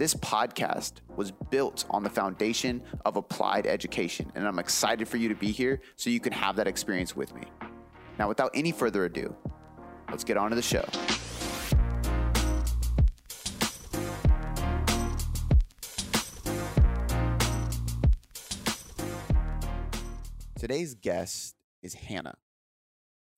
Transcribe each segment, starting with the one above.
This podcast was built on the foundation of applied education, and I'm excited for you to be here so you can have that experience with me. Now, without any further ado, let's get on to the show. Today's guest is Hannah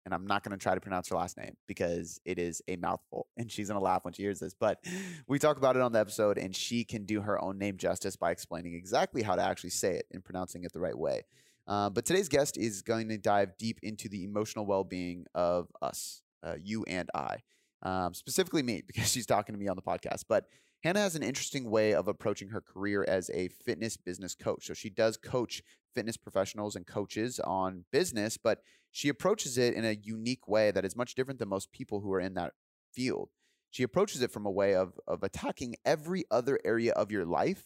and I'm not going to try to pronounce her last name because it is a mouthful and she's going to laugh when she hears this. But we talk about it on the episode, and she can do her own name justice by explaining exactly how to actually say it and pronouncing it the right way. Uh, but today's guest is going to dive deep into the emotional well being of us, uh, you and I, um, specifically me, because she's talking to me on the podcast. But Hannah has an interesting way of approaching her career as a fitness business coach. So she does coach fitness professionals and coaches on business, but she approaches it in a unique way that is much different than most people who are in that field. She approaches it from a way of of attacking every other area of your life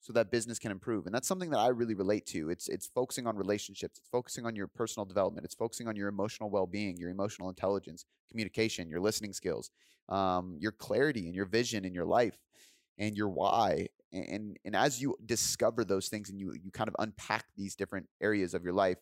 so that business can improve. And that's something that I really relate to. It's it's focusing on relationships, it's focusing on your personal development, it's focusing on your emotional well-being, your emotional intelligence, communication, your listening skills, um, your clarity and your vision in your life and your why. And and as you discover those things and you you kind of unpack these different areas of your life,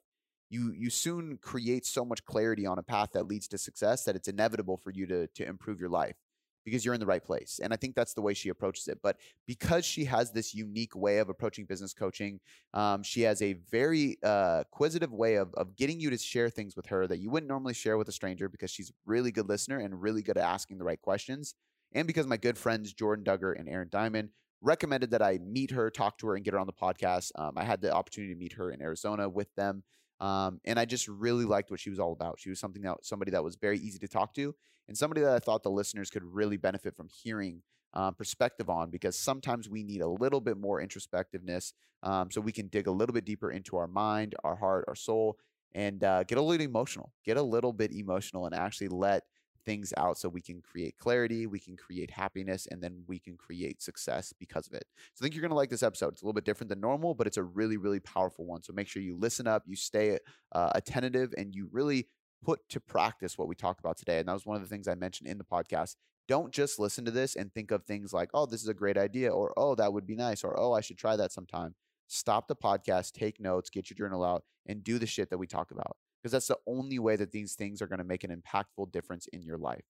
you you soon create so much clarity on a path that leads to success that it's inevitable for you to to improve your life because you're in the right place. And I think that's the way she approaches it. But because she has this unique way of approaching business coaching, um, she has a very uh, acquisitive way of, of getting you to share things with her that you wouldn't normally share with a stranger because she's really good listener and really good at asking the right questions. And because my good friends Jordan Duggar and Aaron Diamond recommended that I meet her, talk to her, and get her on the podcast. Um, I had the opportunity to meet her in Arizona with them. Um, and I just really liked what she was all about. She was something that somebody that was very easy to talk to, and somebody that I thought the listeners could really benefit from hearing uh, perspective on. Because sometimes we need a little bit more introspectiveness, um, so we can dig a little bit deeper into our mind, our heart, our soul, and uh, get a little emotional. Get a little bit emotional, and actually let things out so we can create clarity, we can create happiness, and then we can create success because of it. So I think you're going to like this episode. It's a little bit different than normal, but it's a really, really powerful one. So make sure you listen up, you stay uh, attentive, and you really put to practice what we talked about today. And that was one of the things I mentioned in the podcast. Don't just listen to this and think of things like, oh, this is a great idea, or oh, that would be nice, or oh, I should try that sometime. Stop the podcast, take notes, get your journal out, and do the shit that we talk about because that's the only way that these things are going to make an impactful difference in your life.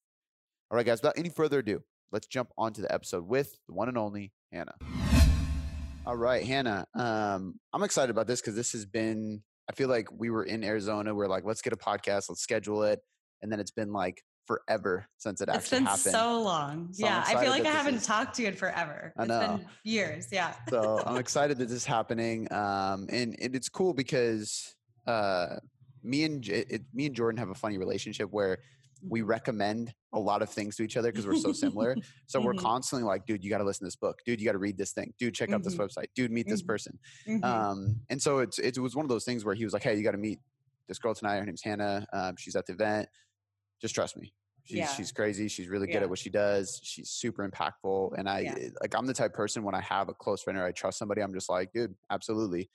All right, guys, without any further ado, let's jump onto the episode with the one and only Hannah. All right, Hannah, um, I'm excited about this because this has been, I feel like we were in Arizona. We are like, let's get a podcast, let's schedule it. And then it's been like forever since it it's actually been happened. so long. So yeah, I feel like I haven't is, talked to you in forever. I know. It's been years. Yeah. so I'm excited that this is happening. Um, and, and it's cool because uh, me and it, me and Jordan have a funny relationship where we mm-hmm. recommend a lot of things to each other because we're so similar. so mm-hmm. we're constantly like, dude, you got to listen to this book. Dude, you got to read this thing. Dude, check out mm-hmm. this website. Dude, meet this mm-hmm. person. Mm-hmm. Um, and so it's, it was one of those things where he was like, hey, you got to meet this girl tonight. Her name's Hannah. Um, she's at the event. Just trust me. She's, yeah. she's crazy. She's really good yeah. at what she does. She's super impactful. And I yeah. like, I'm the type person when I have a close friend or I trust somebody, I'm just like, dude, absolutely.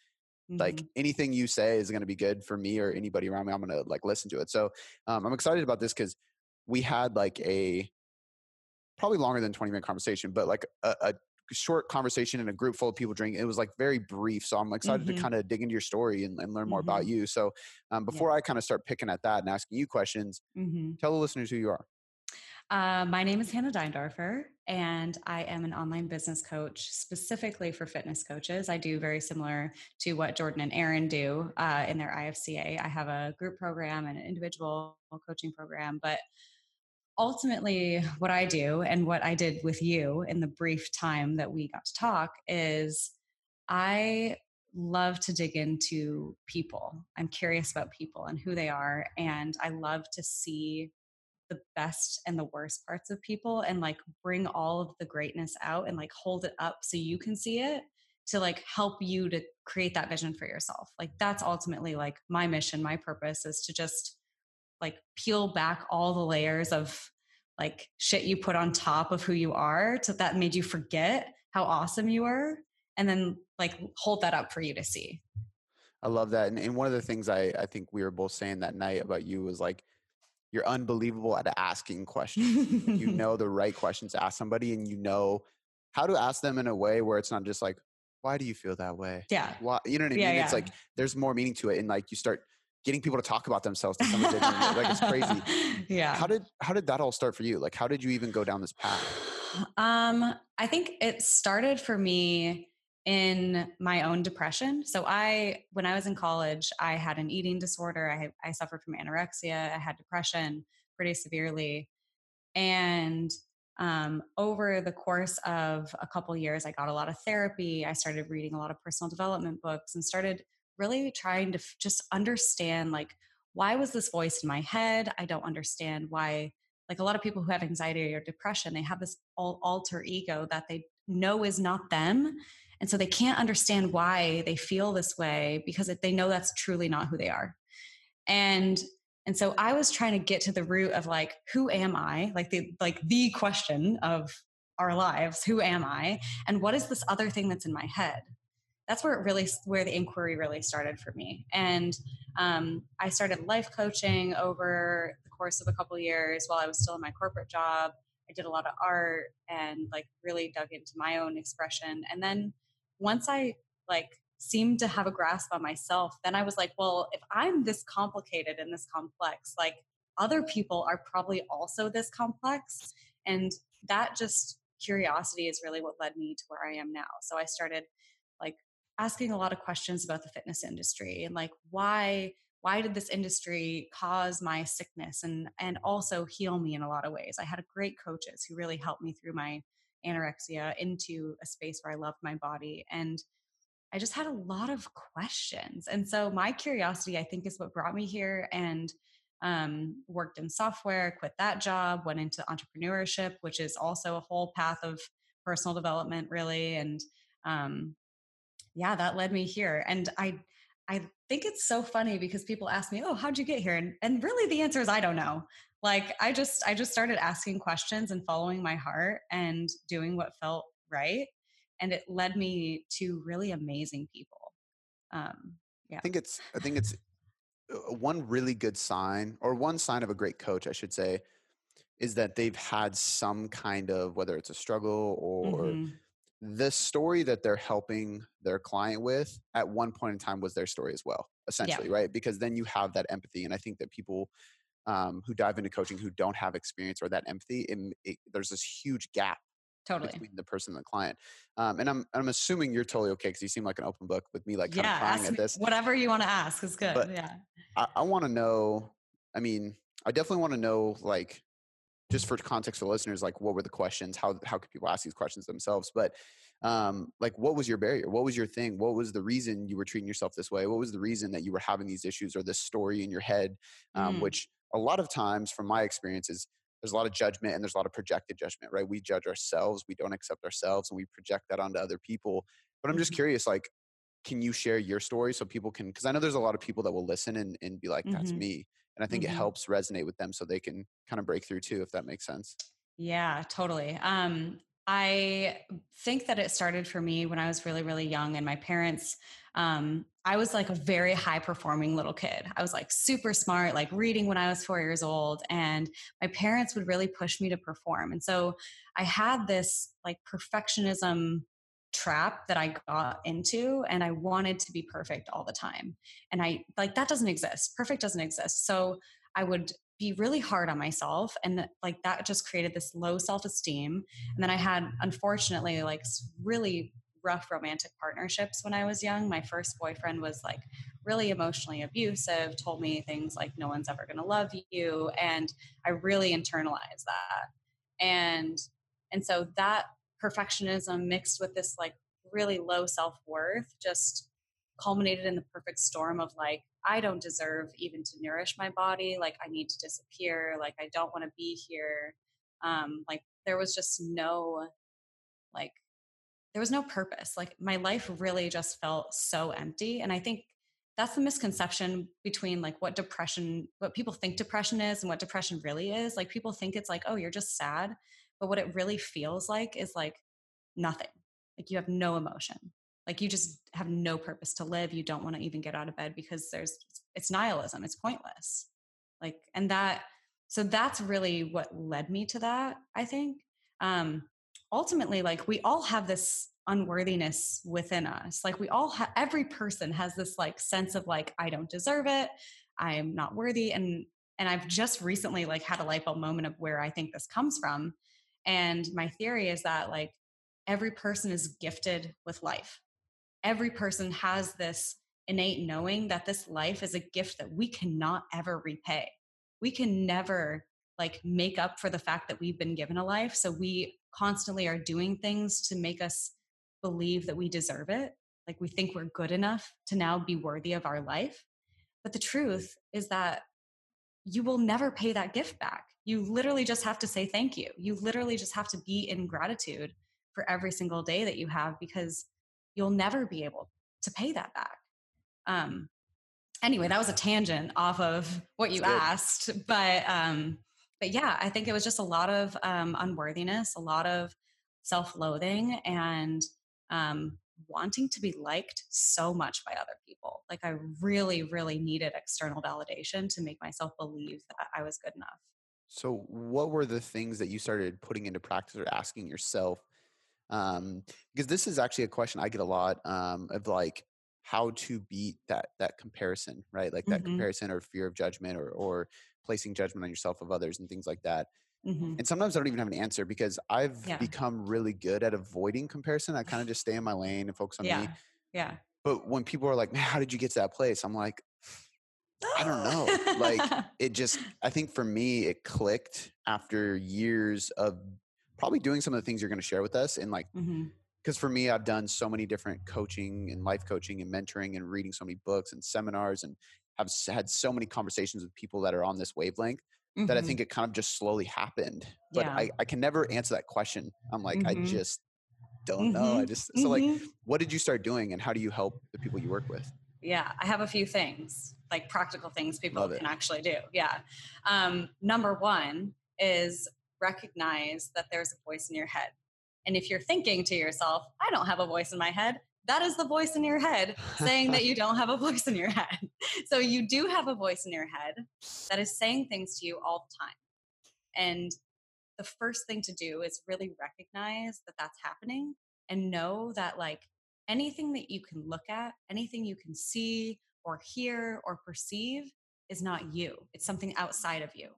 Mm-hmm. Like anything you say is going to be good for me or anybody around me. I'm going to like listen to it. So um, I'm excited about this because we had like a probably longer than 20 minute conversation, but like a, a short conversation in a group full of people drinking. It was like very brief. So I'm excited mm-hmm. to kind of dig into your story and, and learn more mm-hmm. about you. So um, before yeah. I kind of start picking at that and asking you questions, mm-hmm. tell the listeners who you are. Uh, my name is Hannah Deindorfer, and I am an online business coach specifically for fitness coaches. I do very similar to what Jordan and Aaron do uh, in their IFCA. I have a group program and an individual coaching program, but ultimately, what I do and what I did with you in the brief time that we got to talk is I love to dig into people. I'm curious about people and who they are, and I love to see the best and the worst parts of people and like bring all of the greatness out and like hold it up so you can see it to like help you to create that vision for yourself. Like that's ultimately like my mission, my purpose is to just like peel back all the layers of like shit you put on top of who you are so that made you forget how awesome you were and then like hold that up for you to see. I love that. And, and one of the things I, I think we were both saying that night about you was like, you're unbelievable at asking questions. you know the right questions to ask somebody and you know how to ask them in a way where it's not just like, why do you feel that way? Yeah. Why, you know what I mean? Yeah, It's like there's more meaning to it. And like you start getting people to talk about themselves to some like it's crazy. Yeah. How did how did that all start for you? Like how did you even go down this path? Um, I think it started for me in my own depression. So I, when I was in college, I had an eating disorder. I I suffered from anorexia. I had depression pretty severely, and um, over the course of a couple years, I got a lot of therapy. I started reading a lot of personal development books and started really trying to f- just understand like why was this voice in my head? I don't understand why. Like a lot of people who have anxiety or depression, they have this alter ego that they know is not them. And so they can't understand why they feel this way because they know that's truly not who they are. And and so I was trying to get to the root of like, who am I? Like the like the question of our lives, who am I? And what is this other thing that's in my head? That's where it really where the inquiry really started for me. And um, I started life coaching over the course of a couple of years while I was still in my corporate job. I did a lot of art and like really dug into my own expression. And then once I like seemed to have a grasp on myself, then I was like, well, if I'm this complicated and this complex, like other people are probably also this complex. And that just curiosity is really what led me to where I am now. So I started like asking a lot of questions about the fitness industry and like why why did this industry cause my sickness and and also heal me in a lot of ways i had great coaches who really helped me through my anorexia into a space where i loved my body and I just had a lot of questions. And so my curiosity, I think, is what brought me here and um, worked in software, quit that job, went into entrepreneurship, which is also a whole path of personal development, really. And um, yeah, that led me here. And I, I think it's so funny because people ask me, "Oh, how'd you get here?" And, and really, the answer is I don't know. Like I just, I just started asking questions and following my heart and doing what felt right and it led me to really amazing people um, yeah i think it's i think it's uh, one really good sign or one sign of a great coach i should say is that they've had some kind of whether it's a struggle or mm-hmm. The story that they're helping their client with at one point in time was their story as well essentially yeah. right because then you have that empathy and i think that people um, who dive into coaching who don't have experience or that empathy it, it, there's this huge gap totally between the person and the client. Um, and I'm I'm assuming you're totally okay because you seem like an open book with me, like kind yeah, of crying at this. Whatever you want to ask is good. But yeah. I, I want to know. I mean, I definitely want to know, like, just for context for listeners, like, what were the questions? How how could people ask these questions themselves? But um, like, what was your barrier? What was your thing? What was the reason you were treating yourself this way? What was the reason that you were having these issues or this story in your head? Um, mm. Which a lot of times, from my experience, is there's a lot of judgment and there's a lot of projected judgment, right? We judge ourselves, we don't accept ourselves, and we project that onto other people. But I'm just mm-hmm. curious, like, can you share your story so people can? Because I know there's a lot of people that will listen and, and be like, "That's mm-hmm. me," and I think mm-hmm. it helps resonate with them so they can kind of break through too, if that makes sense. Yeah, totally. Um, I think that it started for me when I was really, really young, and my parents um, I was like a very high performing little kid. I was like super smart, like reading when I was four years old. And my parents would really push me to perform. And so I had this like perfectionism trap that I got into and I wanted to be perfect all the time. And I like that doesn't exist. Perfect doesn't exist. So I would be really hard on myself and like that just created this low self-esteem. And then I had unfortunately like really rough romantic partnerships when I was young. My first boyfriend was like really emotionally abusive, told me things like, no one's ever going to love you. And I really internalized that. And, and so that perfectionism mixed with this like really low self worth just culminated in the perfect storm of like, I don't deserve even to nourish my body. Like, I need to disappear. Like, I don't want to be here. Um, like, there was just no like there was no purpose. Like my life really just felt so empty. And I think that's the misconception between like what depression, what people think depression is and what depression really is. Like people think it's like, oh, you're just sad. But what it really feels like is like nothing. Like you have no emotion. Like you just have no purpose to live. You don't want to even get out of bed because there's, it's nihilism. It's pointless. Like, and that, so that's really what led me to that, I think. Um, ultimately like we all have this unworthiness within us like we all have every person has this like sense of like i don't deserve it i'm not worthy and and i've just recently like had a light bulb moment of where i think this comes from and my theory is that like every person is gifted with life every person has this innate knowing that this life is a gift that we cannot ever repay we can never like make up for the fact that we've been given a life so we constantly are doing things to make us believe that we deserve it. Like we think we're good enough to now be worthy of our life. But the truth is that you will never pay that gift back. You literally just have to say thank you. You literally just have to be in gratitude for every single day that you have because you'll never be able to pay that back. Um, anyway, that was a tangent off of what you asked, but um, but yeah, I think it was just a lot of um, unworthiness, a lot of self-loathing, and um, wanting to be liked so much by other people. Like I really, really needed external validation to make myself believe that I was good enough. So, what were the things that you started putting into practice or asking yourself? Um, because this is actually a question I get a lot um, of like how to beat that that comparison, right? Like that mm-hmm. comparison or fear of judgment or or placing judgment on yourself of others and things like that. Mm-hmm. And sometimes I don't even have an answer because I've yeah. become really good at avoiding comparison. I kind of just stay in my lane and focus on yeah. me. Yeah. But when people are like, man, how did you get to that place? I'm like, I don't know. like it just, I think for me, it clicked after years of probably doing some of the things you're going to share with us and like, because mm-hmm. for me, I've done so many different coaching and life coaching and mentoring and reading so many books and seminars and have had so many conversations with people that are on this wavelength mm-hmm. that I mm-hmm. think it kind of just slowly happened. But yeah. I, I can never answer that question. I'm like, mm-hmm. I just don't know. I mm-hmm. just, so like, mm-hmm. what did you start doing and how do you help the people you work with? Yeah, I have a few things, like practical things people can actually do. Yeah. Um, number one is recognize that there's a voice in your head. And if you're thinking to yourself, I don't have a voice in my head, that is the voice in your head saying that you don't have a voice in your head. So you do have a voice in your head that is saying things to you all the time. And the first thing to do is really recognize that that's happening and know that like anything that you can look at, anything you can see or hear or perceive is not you. It's something outside of you.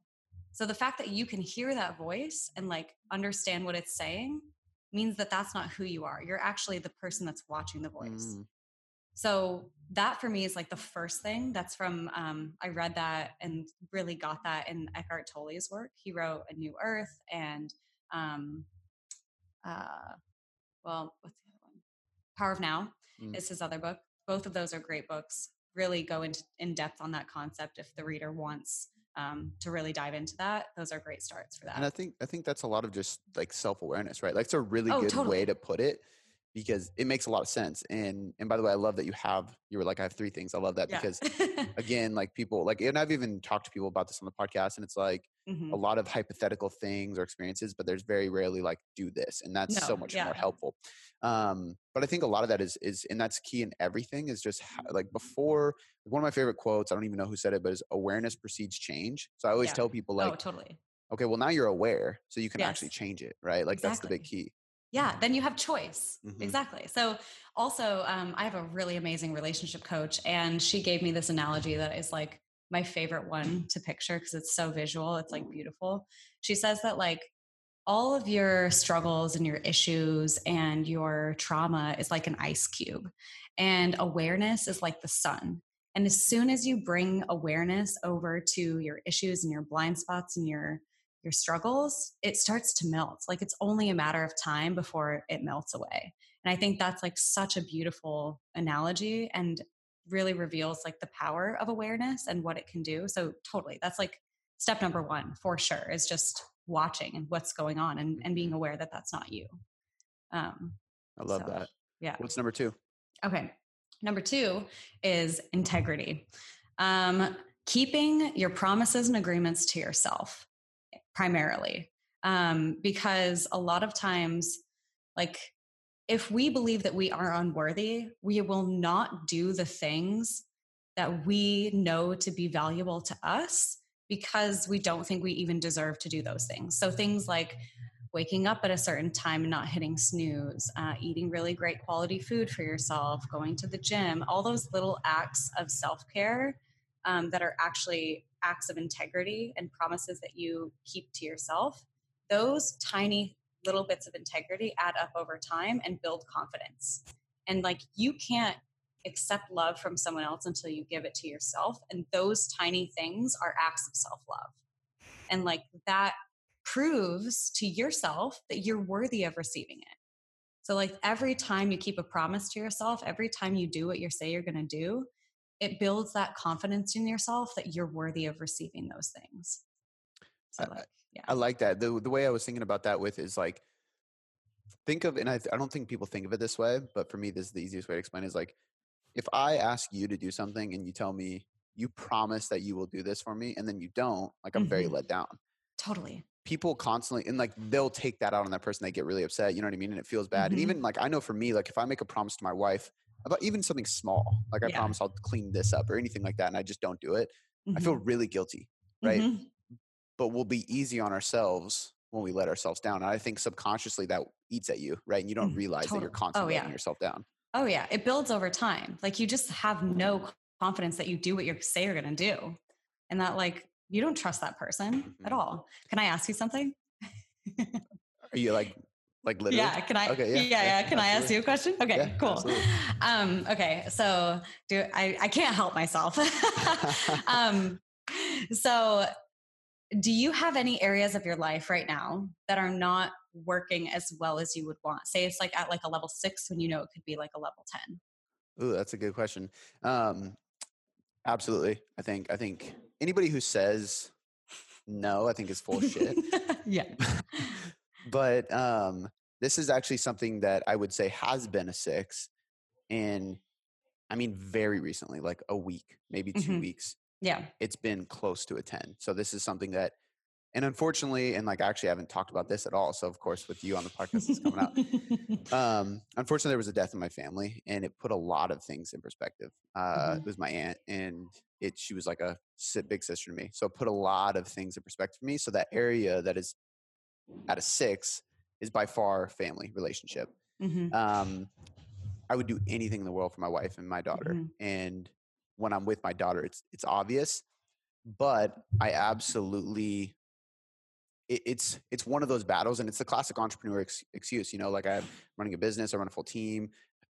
So the fact that you can hear that voice and like understand what it's saying means that that's not who you are. You're actually the person that's watching the voice. Mm. So that for me is like the first thing. That's from um, I read that and really got that in Eckhart Tolle's work. He wrote A New Earth and um, uh, well, what's the other one? Power of Now mm. is his other book. Both of those are great books. Really go into in depth on that concept if the reader wants um, to really dive into that those are great starts for that and i think i think that's a lot of just like self-awareness right like it's a really oh, good totally. way to put it because it makes a lot of sense and and by the way i love that you have you were like i have three things i love that yeah. because again like people like and i've even talked to people about this on the podcast and it's like mm-hmm. a lot of hypothetical things or experiences but there's very rarely like do this and that's no, so much yeah. more helpful um but i think a lot of that is is and that's key in everything is just how, like before one of my favorite quotes i don't even know who said it but is awareness precedes change so i always yeah. tell people oh, like oh totally okay well now you're aware so you can yes. actually change it right like exactly. that's the big key yeah then you have choice. Mm-hmm. exactly. So also um, i have a really amazing relationship coach and she gave me this analogy that is like my favorite one to picture because it's so visual it's like beautiful. She says that like all of your struggles and your issues and your trauma is like an ice cube and awareness is like the sun. And as soon as you bring awareness over to your issues and your blind spots and your your struggles it starts to melt like it's only a matter of time before it melts away and i think that's like such a beautiful analogy and really reveals like the power of awareness and what it can do so totally that's like step number one for sure is just watching and what's going on and, and being aware that that's not you um, I love So, that. Yeah. What's number two? Okay. Number two is integrity. Um, keeping your promises and agreements to yourself primarily. Um, because a lot of times, like, if we believe that we are unworthy, we will not do the things that we know to be valuable to us because we don't think we even deserve to do those things. So, things like waking up at a certain time and not hitting snooze, uh, eating really great quality food for yourself, going to the gym, all those little acts of self care um, that are actually acts of integrity and promises that you keep to yourself, those tiny little bits of integrity add up over time and build confidence. And like you can't accept love from someone else until you give it to yourself. And those tiny things are acts of self love. And like that proves to yourself that you're worthy of receiving it. So, like every time you keep a promise to yourself, every time you do what you say you're going to do, it builds that confidence in yourself that you're worthy of receiving those things. So, I- like, yeah. I like that. The the way I was thinking about that with is like think of and I I don't think people think of it this way, but for me this is the easiest way to explain is like if I ask you to do something and you tell me you promise that you will do this for me and then you don't, like I'm very Mhm. let down. totally. People constantly and like they'll take that out on that person, they get really upset, you know what I mean? And it feels bad. And Mhm. even like I know for me, like if I make a promise to my wife about even something small, like I Yeah. promise I'll clean this up or anything like that, and I just don't do it, I feel Mhm. really guilty. right? Mhm. but we'll be easy on ourselves when we let ourselves down. And I think subconsciously that eats at you, right? And you don't Mm, realize that you're constantly Oh, letting yeah. yourself down. Oh, yeah. It builds over time. Like you just have no confidence that you do what you say you're going to do. And that, like, you don't trust that person at Mhm. all. Can I ask you something? Are you like, like literally? Yeah, can I? Okay, yeah, yeah, yeah. Can I ask you a question? Okay, Yeah, cool. absolutely. Um, okay, so do I? I can't help myself. um, so, do you have any areas of your life right now that are not working as well as you would want? Say it's like at like a level six when you know it could be like a level ten. Ooh, that's a good question. Um, absolutely. I think, I think anybody who says no, I think is full shit. yeah. but um, this is actually something that I would say has been a six. And I mean, very recently, like a week, maybe 2 Mhm. weeks, Yeah. it's been close to a 10. So this is something that, and unfortunately, and like I actually I haven't talked about this at all. So of course, with you on the podcast, it's coming out. Um, unfortunately, there was a death in my family, and it put a lot of things in perspective. Uh, Mhm. It was my aunt, and it she was like a big sister to me, so it put a lot of things in perspective for me. So that area that is at of six is by far family relationship. Mhm. Um, I would do anything in the world for my wife and my daughter, Mhm. and when I'm with my daughter, it's it's obvious, but I absolutely it, it's it's one of those battles, and it's the classic entrepreneur ex- excuse. You know, like I'm running a business, I run a full team,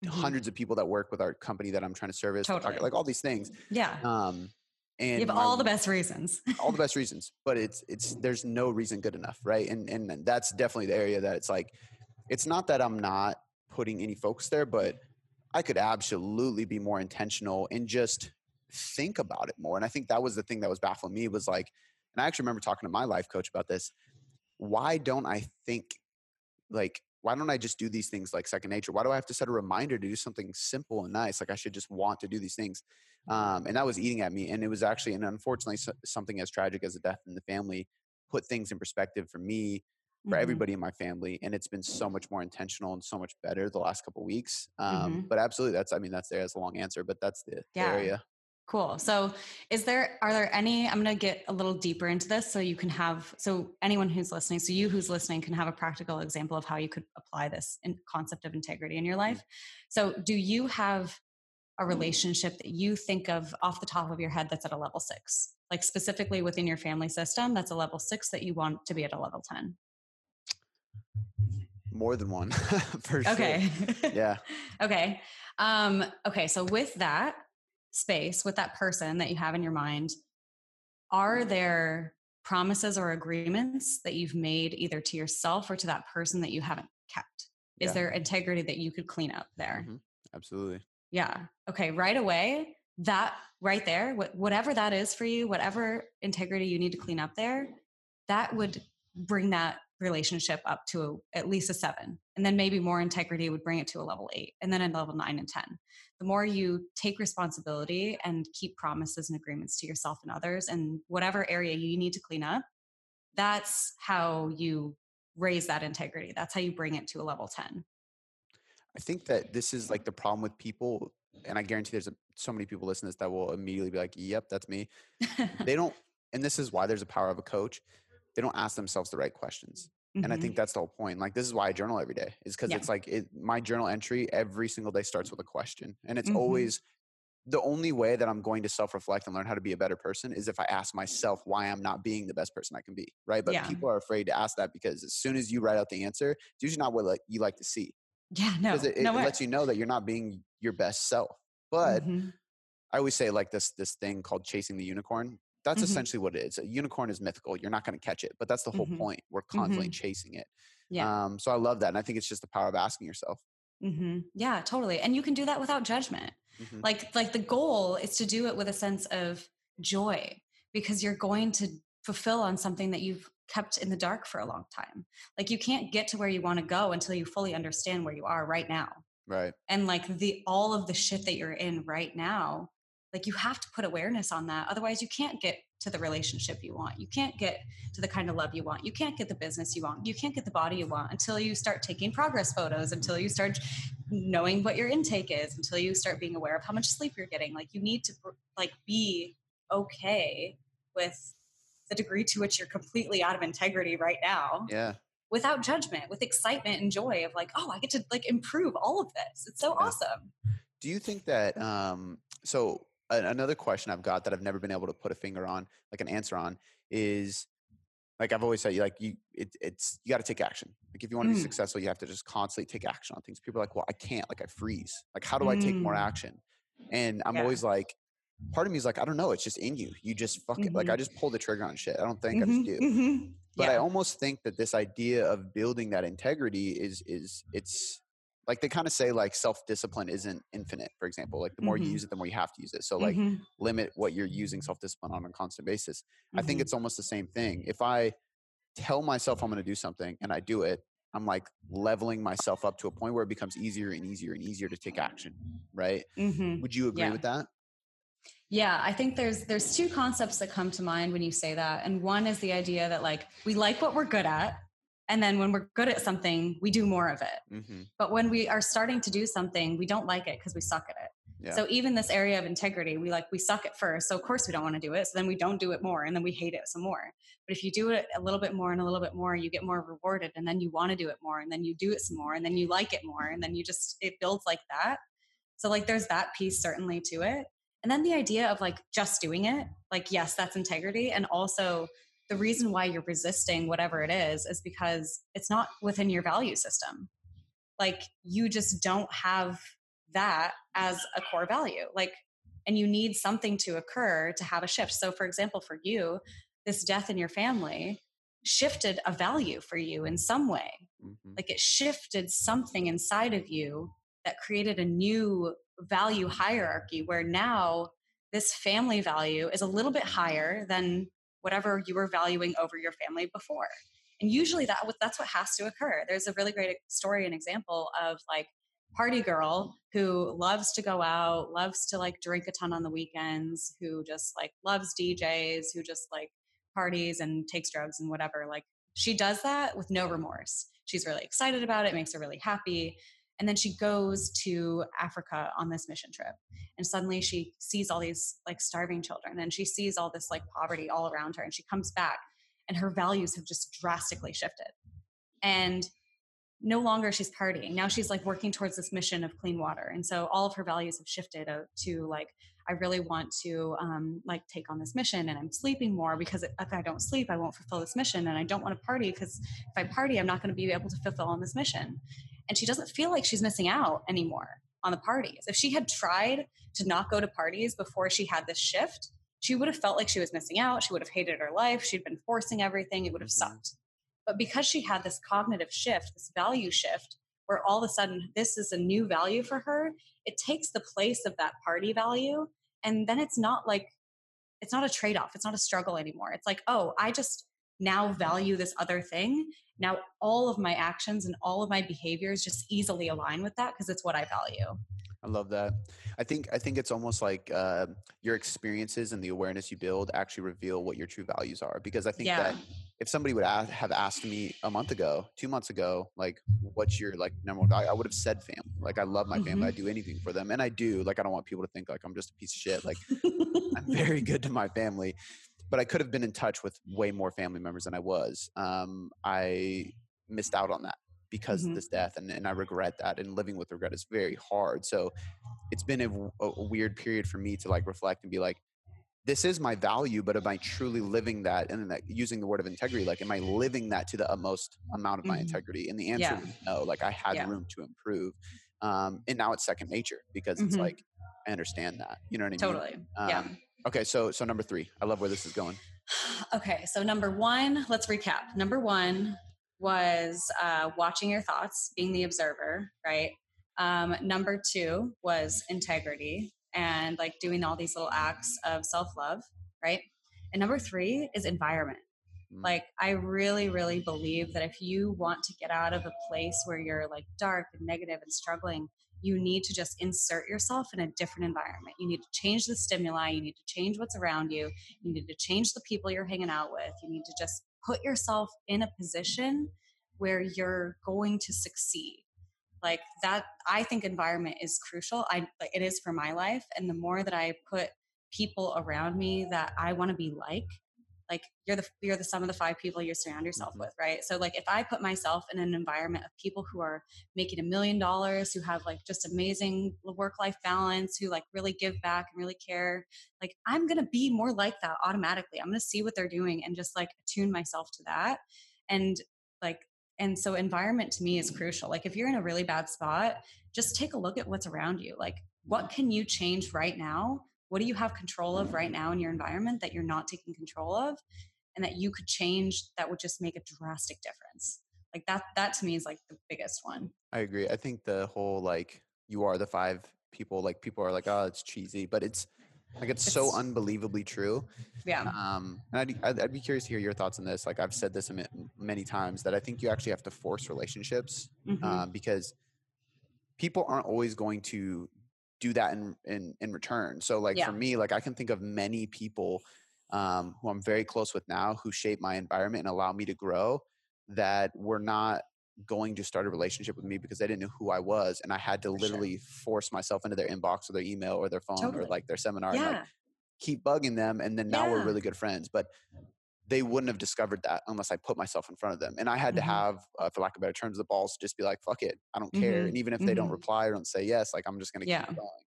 Mhm. hundreds of people that work with our company that I'm trying to service, Totally. like all these things. Yeah. Um, and You have all the best reasons. all the best reasons, but it's it's there's no reason good enough, right? And and that's definitely the area that it's like it's not that I'm not putting any focus there, but I could absolutely be more intentional and just think about it more. And I think that was the thing that was baffling me was like, and I actually remember talking to my life coach about this. Why don't I think like why don't I just do these things like second nature? Why do I have to set a reminder to do something simple and nice? Like I should just want to do these things. Um, and that was eating at me. And it was actually, and unfortunately, so, something as tragic as a death in the family put things in perspective for me, for Mhm. everybody in my family. And it's been so much more intentional and so much better the last couple weeks. Um, Mhm. But absolutely, that's, I mean, that's there. That's a long answer, but that's the, the Yeah. area. Cool. So, is there are there any? I'm going to get a little deeper into this, so you can have so anyone who's listening, so you who's listening can have a practical example of how you could apply this in, concept of integrity in your Mm-hmm. life. So, do you have a relationship that you think of off the top of your head that's at a level six, like specifically within your family system, that's a level six that you want to be at a level ten? More than one, for sure. Okay. Yeah. okay. Um, okay. So with that space, with that person that you have in your mind, are there promises or agreements that you've made either to yourself or to that person that you haven't kept? Is Yeah. there integrity that you could clean up there? Mhm. Absolutely. Yeah. Okay. Right away, that right there, whatever that is for you, whatever integrity you need to clean up there, that would bring that relationship up to a, at least a seven. And then maybe more integrity would bring it to a level eight, and then a level nine and 10. The more you take responsibility and keep promises and agreements to yourself and others, and whatever area you need to clean up, that's how you raise that integrity. That's how you bring it to a level 10. I think that this is like the problem with people, and I guarantee there's a, so many people listening to this that will immediately be like, "Yep, that's me." they don't, and this is why there's a power of a coach. They don't ask themselves the right questions, mm-hmm. and I think mm-hmm. that's the whole point. Like this is why I journal every day, is because yeah. it's like it, my journal entry every single day starts with a question, and it's mm-hmm. always the only way that I'm going to self reflect and learn how to be a better person is if I ask myself why I'm not being the best person I can be. Right. But yeah. people are afraid to ask that because as soon as you write out the answer, it's usually not what like, you like to see. Yeah, no. Because it, it, lets you know that you're not being your best self. But mm-hmm. I always say like this this thing called chasing the unicorn. That's mm-hmm. essentially what it is. A unicorn is mythical. You're not going to catch it, but that's the whole mm-hmm. point. We're constantly mm-hmm. chasing it. Yeah. Um, so I love that, and I think it's just the power of asking yourself. Mm-hmm. Yeah, totally. And you can do that without judgment. Mm-hmm. Like like the goal is to do it with a sense of joy because you're going to fulfill on something that you've kept in the dark for a long time. Like you can't get to where you want to go until you fully understand where you are right now. Right. And like the all of the shit that you're in right now, like you have to put awareness on that. Otherwise you can't get to the relationship you want. You can't get to the kind of love you want. You can't get the business you want. You can't get the body you want until you start taking progress photos, until you start knowing what your intake is, until you start being aware of how much sleep you're getting. Like you need to like be okay with the degree to which you're completely out of integrity right now. Yeah. Without judgment, with excitement and joy of like, oh, I get to like improve all of this. It's so yeah. awesome. Do you think that um so another question I've got that I've never been able to put a finger on, like an answer on, is like I've always said, you like you it, it's you got to take action. Like if you want to mm. be successful, you have to just constantly take action on things. People are like, well, I can't. Like I freeze. Like how do I take more mm. action? And I'm yeah. always like, part of me is like, I don't know, it's just in you. You just fuck mm-hmm. it. Like I mm-hmm. just pull the trigger on shit. I don't think mm-hmm. I just mm-hmm, do. Mm-hmm. But yeah. I almost think that this idea of building that integrity is is it's like they kind of say like self-discipline isn't infinite for example like the more you mm-hmm. use it the more you have to use it so like limit what you're using self-discipline on a constant basis i think it's almost the same thing if i tell myself i'm going to do something and i do it i'm like leveling myself up to a point where it becomes easier and easier and easier to take action right would you agree yeah. with that yeah, I think there's there's two concepts that come to mind when you say that. And one is the idea that like we like what we're good at and then when we're good at something, we do more of it. Mm-hmm. But when we are starting to do something, we don't like it because we suck at it. Yeah. So even this area of integrity, we like we suck at first. So of course we don't want to do it. So then we don't do it more and then we hate it some more. But if you do it a little bit more and a little bit more, you get more rewarded and then you want to do it more and then you do it some more and then you like it more and then you just it builds like that. So like there's that piece certainly to it. And then the idea of like just doing it, like, yes, that's integrity. And also the reason why you're resisting whatever it is is because it's not within your value system. Like you just don't have that as a core value. Like, and you need something to occur to have a shift. So, for example, for you, this death in your family shifted a value for you in some way. Mm-hmm. Like it shifted something inside of you that created a new value hierarchy where now this family value is a little bit higher than whatever you were valuing over your family before. And usually that that's what has to occur. There's a really great story and example of like party girl who loves to go out, loves to like drink a ton on the weekends, who just like loves DJs, who just like parties and takes drugs and whatever. Like she does that with no remorse. She's really excited about it, makes her really happy. And then she goes to Africa on this mission trip. And suddenly she sees all these like starving children and she sees all this like poverty all around her. And she comes back and her values have just drastically shifted. And no longer she's partying. Now she's like working towards this mission of clean water. And so all of her values have shifted to like, I really want to um, like take on this mission and I'm sleeping more because if I don't sleep, I won't fulfill this mission. And I don't want to party because if I party, I'm not going to be able to fulfill on this mission and she doesn't feel like she's missing out anymore on the parties. If she had tried to not go to parties before she had this shift, she would have felt like she was missing out. She would have hated her life. She'd been forcing everything. It would have mm-hmm. sucked. But because she had this cognitive shift, this value shift, where all of a sudden this is a new value for her, it takes the place of that party value. And then it's not like, it's not a trade off. It's not a struggle anymore. It's like, oh, I just now value this other thing now all of my actions and all of my behaviors just easily align with that because it's what i value I love that. I think I think it's almost like uh, your experiences and the awareness you build actually reveal what your true values are. Because I think yeah. that if somebody would ask, have asked me a month ago, two months ago, like, what's your like number one value? I would have said family. Like, I love my family. Mm-hmm. I do anything for them, and I do. Like, I don't want people to think like I'm just a piece of shit. Like, I'm very good to my family, but I could have been in touch with way more family members than I was. Um, I missed out on that because Mhm. of this death and, and i regret that and living with regret is very hard so it's been a weird period for me to like reflect and be like this is my value but am i truly living that and then that, using the word of integrity like am i living that to the utmost amount of my Mhm. integrity and the answer Yeah. was no like i had Yeah. room to improve um, and now it's second nature because it's Mhm. like i understand that you know what i mean totally yeah Um, okay so so number three. I love where this is going. Okay so number one let's recap. Number one was uh, watching your thoughts being the observer right? Um, number two was integrity and like doing all these little acts of self-love right? And number three is environment. Mm. like i really really believe that if you want to get out of a place where you're like dark and negative and struggling you need to just insert yourself in a different environment. You need to change the stimuli you need to change what's around you you need to change the people you're hanging out with you need to just put yourself in a position where you're going to succeed. Like that i think environment is crucial. I it is for my life and the more that i put people around me that i want to be like like you're the you're the sum of the five people you surround yourself Mhm. with right? So like if i put myself in an environment of people who are making a million dollars who have like just amazing work life balance who like really give back and really care like i'm gonna be more like that automatically. I'm gonna see what they're doing and just like attune myself to that. And like and so environment to me is crucial. Like if you're in a really bad spot just take a look at what's around you. Like what can you change right now what do you have control of right now in your environment that you're not taking control of and that you could change that would just make a drastic difference like that that to me is like the biggest one I agree. I think the whole like you are the five people. Like people are like, oh, it's cheesy, but it's like it's, so unbelievably true. yeah Um, and I'd, I'd, I'd be curious to hear your thoughts on this. Like I've said this a many times that I think you actually have to force relationships Mhm. um, because people aren't always going to do that in in, in return. So like Yeah. for me, like I can think of many people um, who I'm very close with now who shape my environment and allow me to grow that were not going to start a relationship with me because they didn't know who I was and I had to For sure. literally force myself into their inbox or their email or their phone Totally. or like their seminar and like keep bugging them and then now we're really good friends but they wouldn't have discovered that unless i put myself in front of them and i had to Mhm. have uh, for lack of better terms the balls to just be like fuck it i don't care Mhm. and even if they don't Mhm. reply or don't say yes like i'm just gonna Yeah. keep going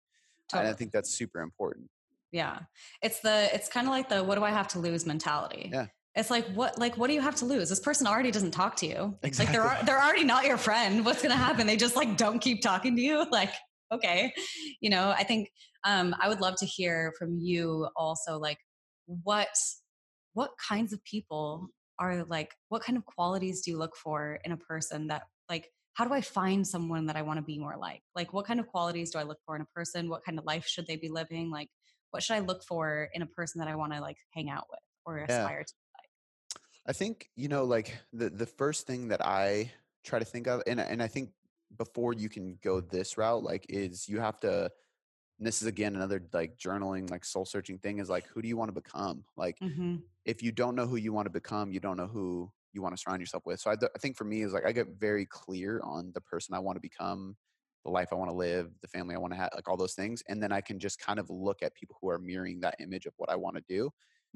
and i think that's super important yeah it's the it's kind of like the what do i have to lose mentality Yeah. it's like what like what do you have to lose this person already doesn't talk to you like they're they're already not your friend what's going to happen they just like don't keep talking to you like okay you know i think um i would love to hear from you also like what what kinds of people are like what kind of qualities do you look for in a person that like how do i find someone that i want to be more like like what kind of qualities do i look for in a person what kind of life should they be living like what should i look for in a person that i want to like hang out with or Yeah. aspire to be like? i think you know like the the first thing that i try to think of and, and i think before you can go this route like is you have to and this is again another like journaling like soul searching thing is like who do you want to become like mm-hmm. if you don't know who you want to become, you don't know who you want to surround yourself with. So I, th- I think for me is like I get very clear on the person I want to become, the life I want to live, the family I want to have, like all those things, and then I can just kind of look at people who are mirroring that image of what I want to do,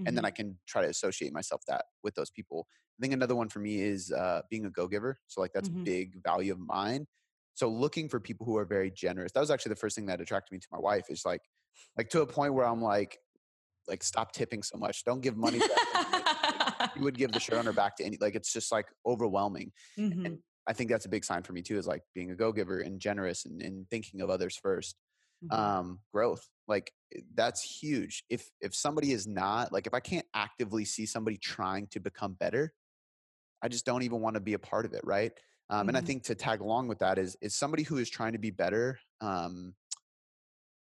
and Mm-hmm. then I can try to associate myself that with those people. I think another one for me is uh, being a go giver. So like that's Mhm. a big value of mine. So looking for people who are very generous. That was actually the first thing that attracted me to my wife. Is like, like to a point where I'm like, like stop tipping so much. Don't give money. To that person. Like, you would give the shirt on her back to any like it's just like overwhelming Mhm. i think that's a big sign for me too is like being a go-giver and generous and, and thinking of others 1st Mhm. um growth like that's huge if if somebody is not like if i can't actively see somebody trying to become better i just don't even want to be a part of it right um, and i Mhm. think to tag along with that is is somebody who is trying to be better um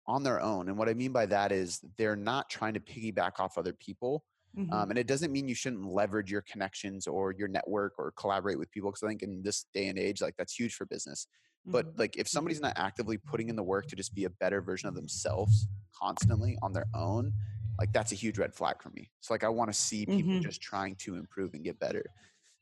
on their own and what i mean by that is they're not trying to piggyback off other people Um, Mhm. and it doesn't mean you shouldn't leverage your connections or your network or collaborate with people. Because I think in this day and age, like that's huge for business. But Mhm. like if somebody's not actively putting in the work to just be a better version of themselves constantly on their own, like that's a huge red flag for me. So like I want to see people Mhm. just trying to improve and get better.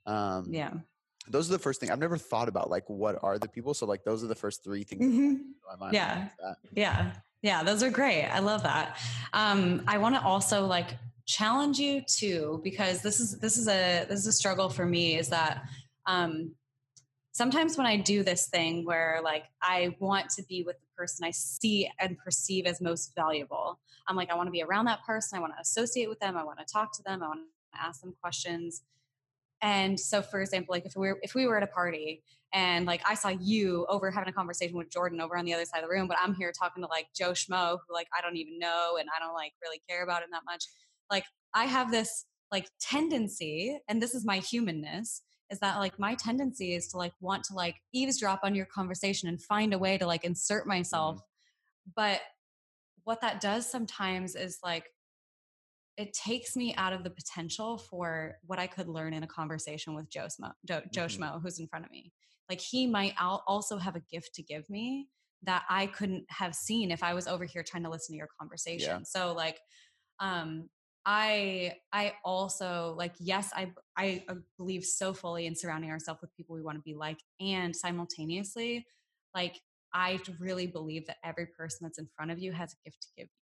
Um, yeah. Those are the first thing I've never thought about. Like what are the people? So like those are the first three things. that Mhm. come my mind Yeah. Yeah. Yeah. Those are great. I love that. Um, I want to also like challenge you too, because this is, this is a, this is a struggle for me is that, um, sometimes when I do this thing where like I want to be with the person I see and perceive as most valuable, I'm like, I want to be around that person. I want to associate with them. I want to talk to them. I want to ask them questions. And so, for example, like if we were if we were at a party and like I saw you over having a conversation with Jordan over on the other side of the room, but I'm here talking to like Joe Schmo, who like I don't even know and I don't like really care about him that much. Like I have this like tendency, and this is my humanness, is that like my tendency is to like want to like eavesdrop on your conversation and find a way to like insert mm-hmm. myself. But what that does sometimes is like it takes me out of the potential for what I could learn in a conversation with Joe Schmo, Joe, Joe Mhm. Schmo, who's in front of me. Like he might al- also have a gift to give me that I couldn't have seen if I was over here trying to listen to your conversation. So like, um, I I also like yes I I uh, believe so fully in surrounding ourselves with people we want to be like and simultaneously like I really believe that every person that's in front of you has a gift to give you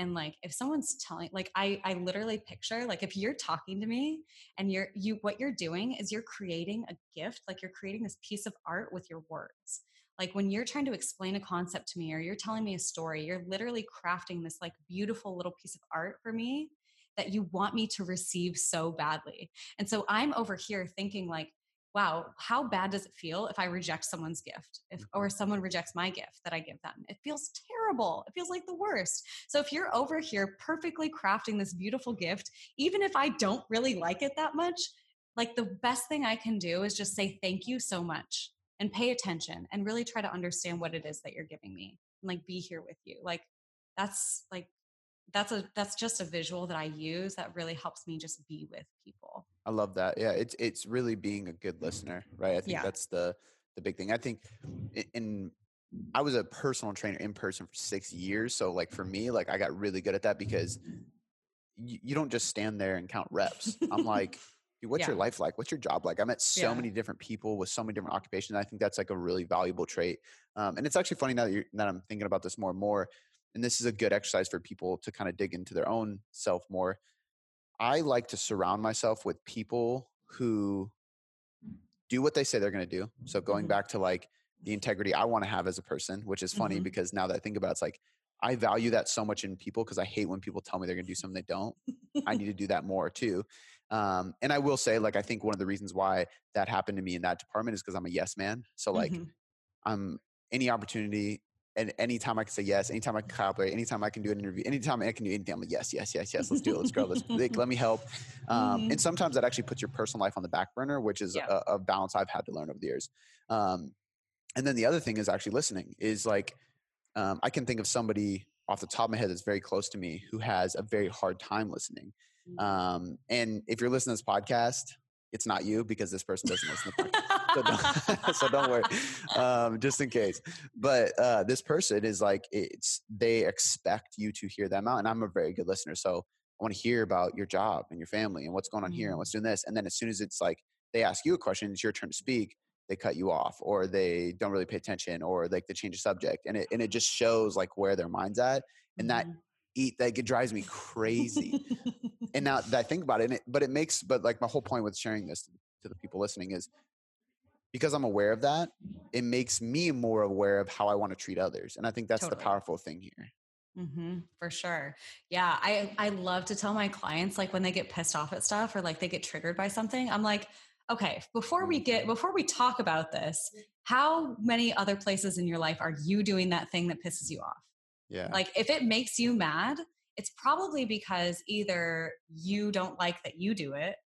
and like if someone's telling like i i literally picture like if you're talking to me and you're you what you're doing is you're creating a gift like you're creating this piece of art with your words. Like when you're trying to explain a concept to me or you're telling me a story you're literally crafting this like beautiful little piece of art for me that you want me to receive so badly. And so i'm over here thinking like wow how bad does it feel if i reject someone's gift if or mm-hmm. someone rejects my gift that i give them it feels terrible it feels like the worst so if you're over here perfectly crafting this beautiful gift, even if I don't really like it that much, like the best thing I can do is just say thank you so much and pay attention and really try to understand what it is that you're giving me and like be here with you. Like that's like that's a that's just a visual that I use that really helps me just be with people. I love that. Yeah, it's it's really being a good listener, right? I think Yeah. that's the the big thing. I think in I was a personal trainer in person for six years, so like for me, like I got really good at that because you, you don't just stand there and count reps. I'm like, dude, what's Yeah. your life like? What's your job like? I met so Yeah. many different people with so many different occupations. I think that's like a really valuable trait. Um, and it's actually funny now that, you're, that I'm thinking about this more and more. And this is a good exercise for people to kind of dig into their own self more. I like to surround myself with people who do what they say they're going to do. So going Mhm. back to like the integrity I want to have as a person, which is funny Mhm. because now that I think about it, it's like I value that so much in people because I hate when people tell me they're going to do something they don't. I need to do that more too. Um, and I will say, like, I think one of the reasons why that happened to me in that department is because I'm a yes man. So like, Mhm. I'm any opportunity and anytime I can say yes, anytime I can collaborate, anytime I can do an interview, anytime I can do anything, I'm like, yes, yes, yes, yes, let's do it. Let's go. Let's like, let me help. Um, Mhm. And sometimes that actually puts your personal life on the back burner, which is Yeah. a, a balance I've had to learn over the years. Um, and then the other thing is actually listening is like, um, I can think of somebody off the top of my head that's very close to me who has a very hard time listening. Mm. Um, and if you're listening to this podcast, it's not you because this person doesn't listen to the podcast so don't, so don't worry um, just in case but uh, this person is like it's they expect you to hear them out and i'm a very good listener so i want to hear about your job and your family and what's going on here and Mm. what's doing this and then as soon as it's like they ask you a question it's your turn to speak they cut you off or they don't really pay attention or like they change the subject and it, and it just shows like where their mind's at and that Mhm. Eat like it drives me crazy and now that I think about it, and it, but it makes, but like my whole point with sharing this to the people listening is because I'm aware of that, it makes me more aware of how I want to treat others. And I think that's the powerful thing here. hmm for sure. Yeah, I I love to tell my clients like when they get pissed off at stuff or like they get triggered by something. I'm like, okay, before we get before we talk about this, how many other places in your life are you doing that thing that pisses you off? Yeah. Like if it makes you mad, it's probably because either you don't like that you do it,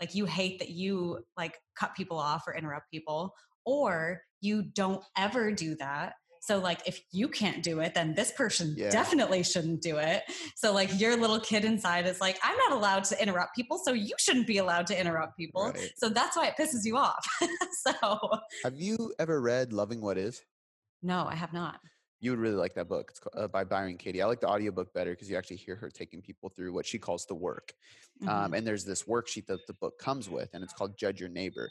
like you hate that you like cut people off or interrupt people, or you don't ever do that So, like, if you can't do it, then this person Yeah. definitely shouldn't do it. So, like, your little kid inside is like, I'm not allowed to interrupt people, so you shouldn't be allowed to interrupt people. Right. So that's why it pisses you off. so, Have you ever read Loving What Is? no, I have not. You would really like that book. It's uh, by Byron Katie. I like the audiobook better because you actually hear her taking people through what she calls the work. Mhm. Um, and there's this worksheet that the book comes with, and it's called Judge Your Neighbor.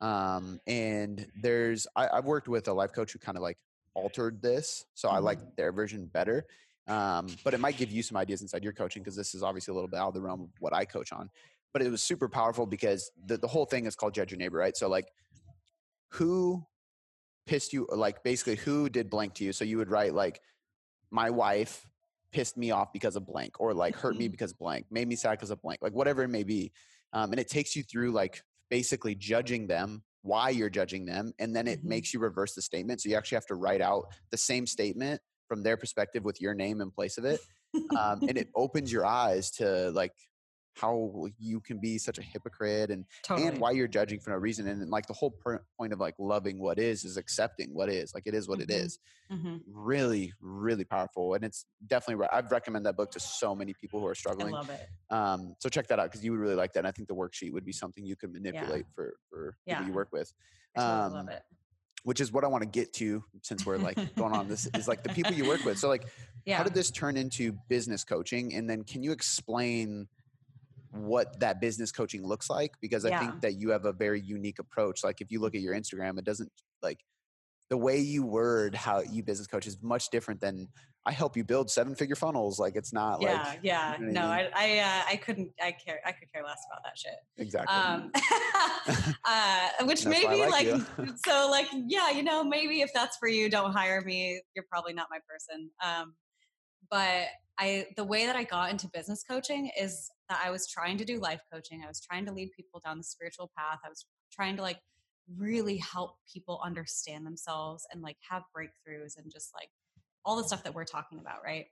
Um, and there's, I, I've worked with a life coach who kind of like altered this. So I like their version better. Um, but it might give you some ideas inside your coaching because this is obviously a little bit out of the realm of what I coach on. But it was super powerful because the, the whole thing is called Judge Your Neighbor, right? So, like, who pissed you, like, basically, who did blank to you? So you would write, like, my wife pissed me off because of blank or like hurt me because blank made me sad because of blank like whatever it may be um, and it takes you through like basically judging them why you're judging them and then it Mhm. makes you reverse the statement so you actually have to write out the same statement from their perspective with your name in place of it um, and it opens your eyes to like how you can be such a hypocrite and totally. and why you're judging for no reason and like the whole per- point of like loving what is is accepting what is like it is what it Mhm. is Mhm. really really powerful and it's definitely i've recommended that book to so many people who are I struggling love it. um, so check that out because you would really like that and i think the worksheet would be something you could manipulate for for people you work with I totally love Um, it. which is what i want to get to since we're like going on this is like the people you work with so like Yeah. how did this turn into business coaching and then can you explain what that business coaching looks like because i Yeah. think that you have a very unique approach like if you look at your instagram it doesn't like the way you word how you business coach is much different than i help you build seven figure funnels like it's not yeah, like yeah. you know No, I I, I, uh, I couldn't. I care. I could care less about that shit. exactly Um, uh, which maybe like like, so like yeah, you know, maybe if that's for you, don't hire me. You're probably not my person. Um, but I, the way that I got into business coaching is that I was trying to do life coaching. I was trying to lead people down the spiritual path. I was trying to like really help people understand themselves and like have breakthroughs and just like all the stuff that we're talking about, right?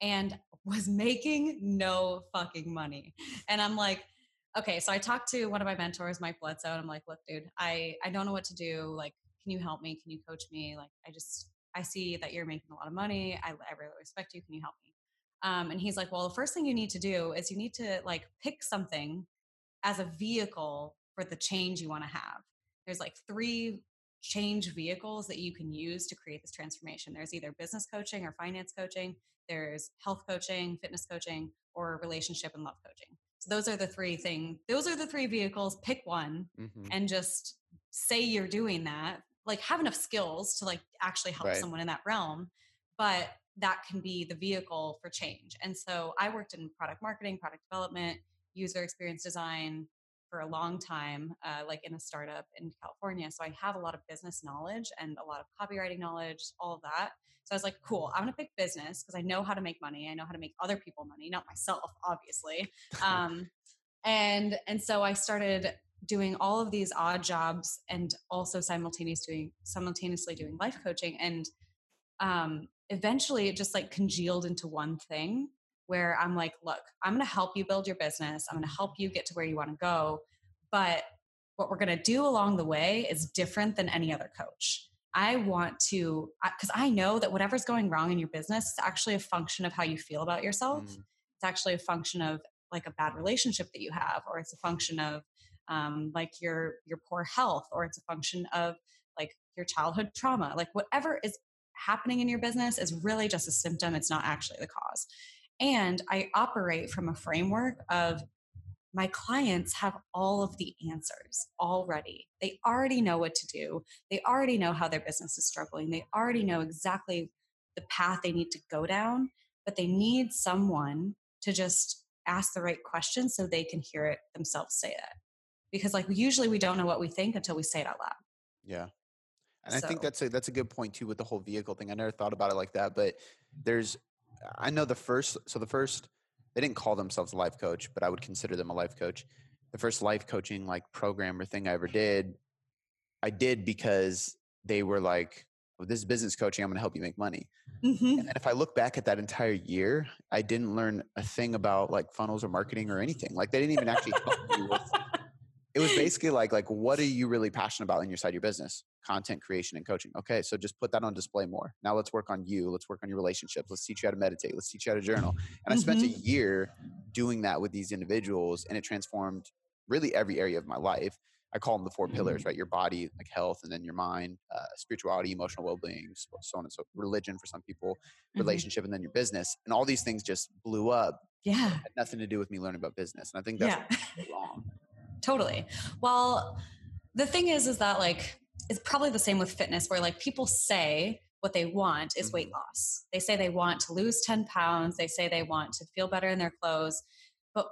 And was making no fucking money. And I'm like, okay, so I talked to one of my mentors, Mike Bledsoe, and I'm like, look, dude, I, I don't know what to do. Like, can you help me? Can you coach me? Like, I just, I see that you're making a lot of money. I, I really respect you. Can you help me? Um, and he's like, well, the first thing you need to do is you need to like pick something as a vehicle for the change you want to have. There's like three change vehicles that you can use to create this transformation. There's either business coaching or finance coaching, there's health coaching, fitness coaching, or relationship and love coaching. So those are the three things. Those are the three vehicles. Pick one Mhm. and just say you're doing that. Like have enough skills to like actually help Right. someone in that realm, but that can be the vehicle for change. And so I worked in product marketing, product development, user experience design for a long time, uh, like in a startup in California. So I have a lot of business knowledge and a lot of copywriting knowledge, all of that. So I was like, cool, I'm gonna pick business because I know how to make money. I know how to make other people money, not myself, obviously. Um, and and so I started doing all of these odd jobs and also simultaneously doing simultaneously doing life coaching. And um, eventually, it just like congealed into one thing where I'm like, look, I'm going to help you build your business. I'm going to help you get to where you want to go, but what we're going to do along the way is different than any other coach. I want to, because I know that whatever's going wrong in your business is actually a function of how you feel about yourself. Mm. It's actually a function of like a bad relationship that you have, or it's a function of um, like your your poor health, or it's a function of like your childhood trauma. Like whatever is happening in your business is really just a symptom. It's not actually the cause. And I operate from a framework of my clients have all of the answers already. They already know what to do. They already know how their business is struggling. They already know exactly the path they need to go down, but they need someone to just ask the right questions so they can hear it themselves say that. Because like usually we don't know what we think until we say it out loud. Yeah. And I think that's a that's a good point too with the whole vehicle thing. I never thought about it like that, but there's I know the first so the first they didn't call themselves a life coach, but I would consider them a life coach. The first life coaching like program or thing I ever did, I did because they were like, well, this business coaching, I'm gonna help you make money. Mhm. And if I look back at that entire year, I didn't learn a thing about like funnels or marketing or anything. Like they didn't even actually help me with it was basically like like what are you really passionate about in your side of your business? Content creation and coaching. Okay so just put that on display more. Now let's work on you. Let's work on your relationships. Let's teach you how to meditate. Let's teach you how to journal. And i spent a Mhm. year doing that with these individuals and it transformed really every area of my life. I call them the four pillars right? Your body like health and then your mind uh, spirituality emotional well-being so so on and so religion for some people Mhm. relationship and then your business. And all these things just blew up Yeah. had nothing to do with me learning about business. And i think that's Yeah. wrong totally. Well the thing is is that like it's probably the same with fitness where like people say what they want is weight Mhm. loss. They say they want to lose 10 pounds. They say they want to feel better in their clothes. But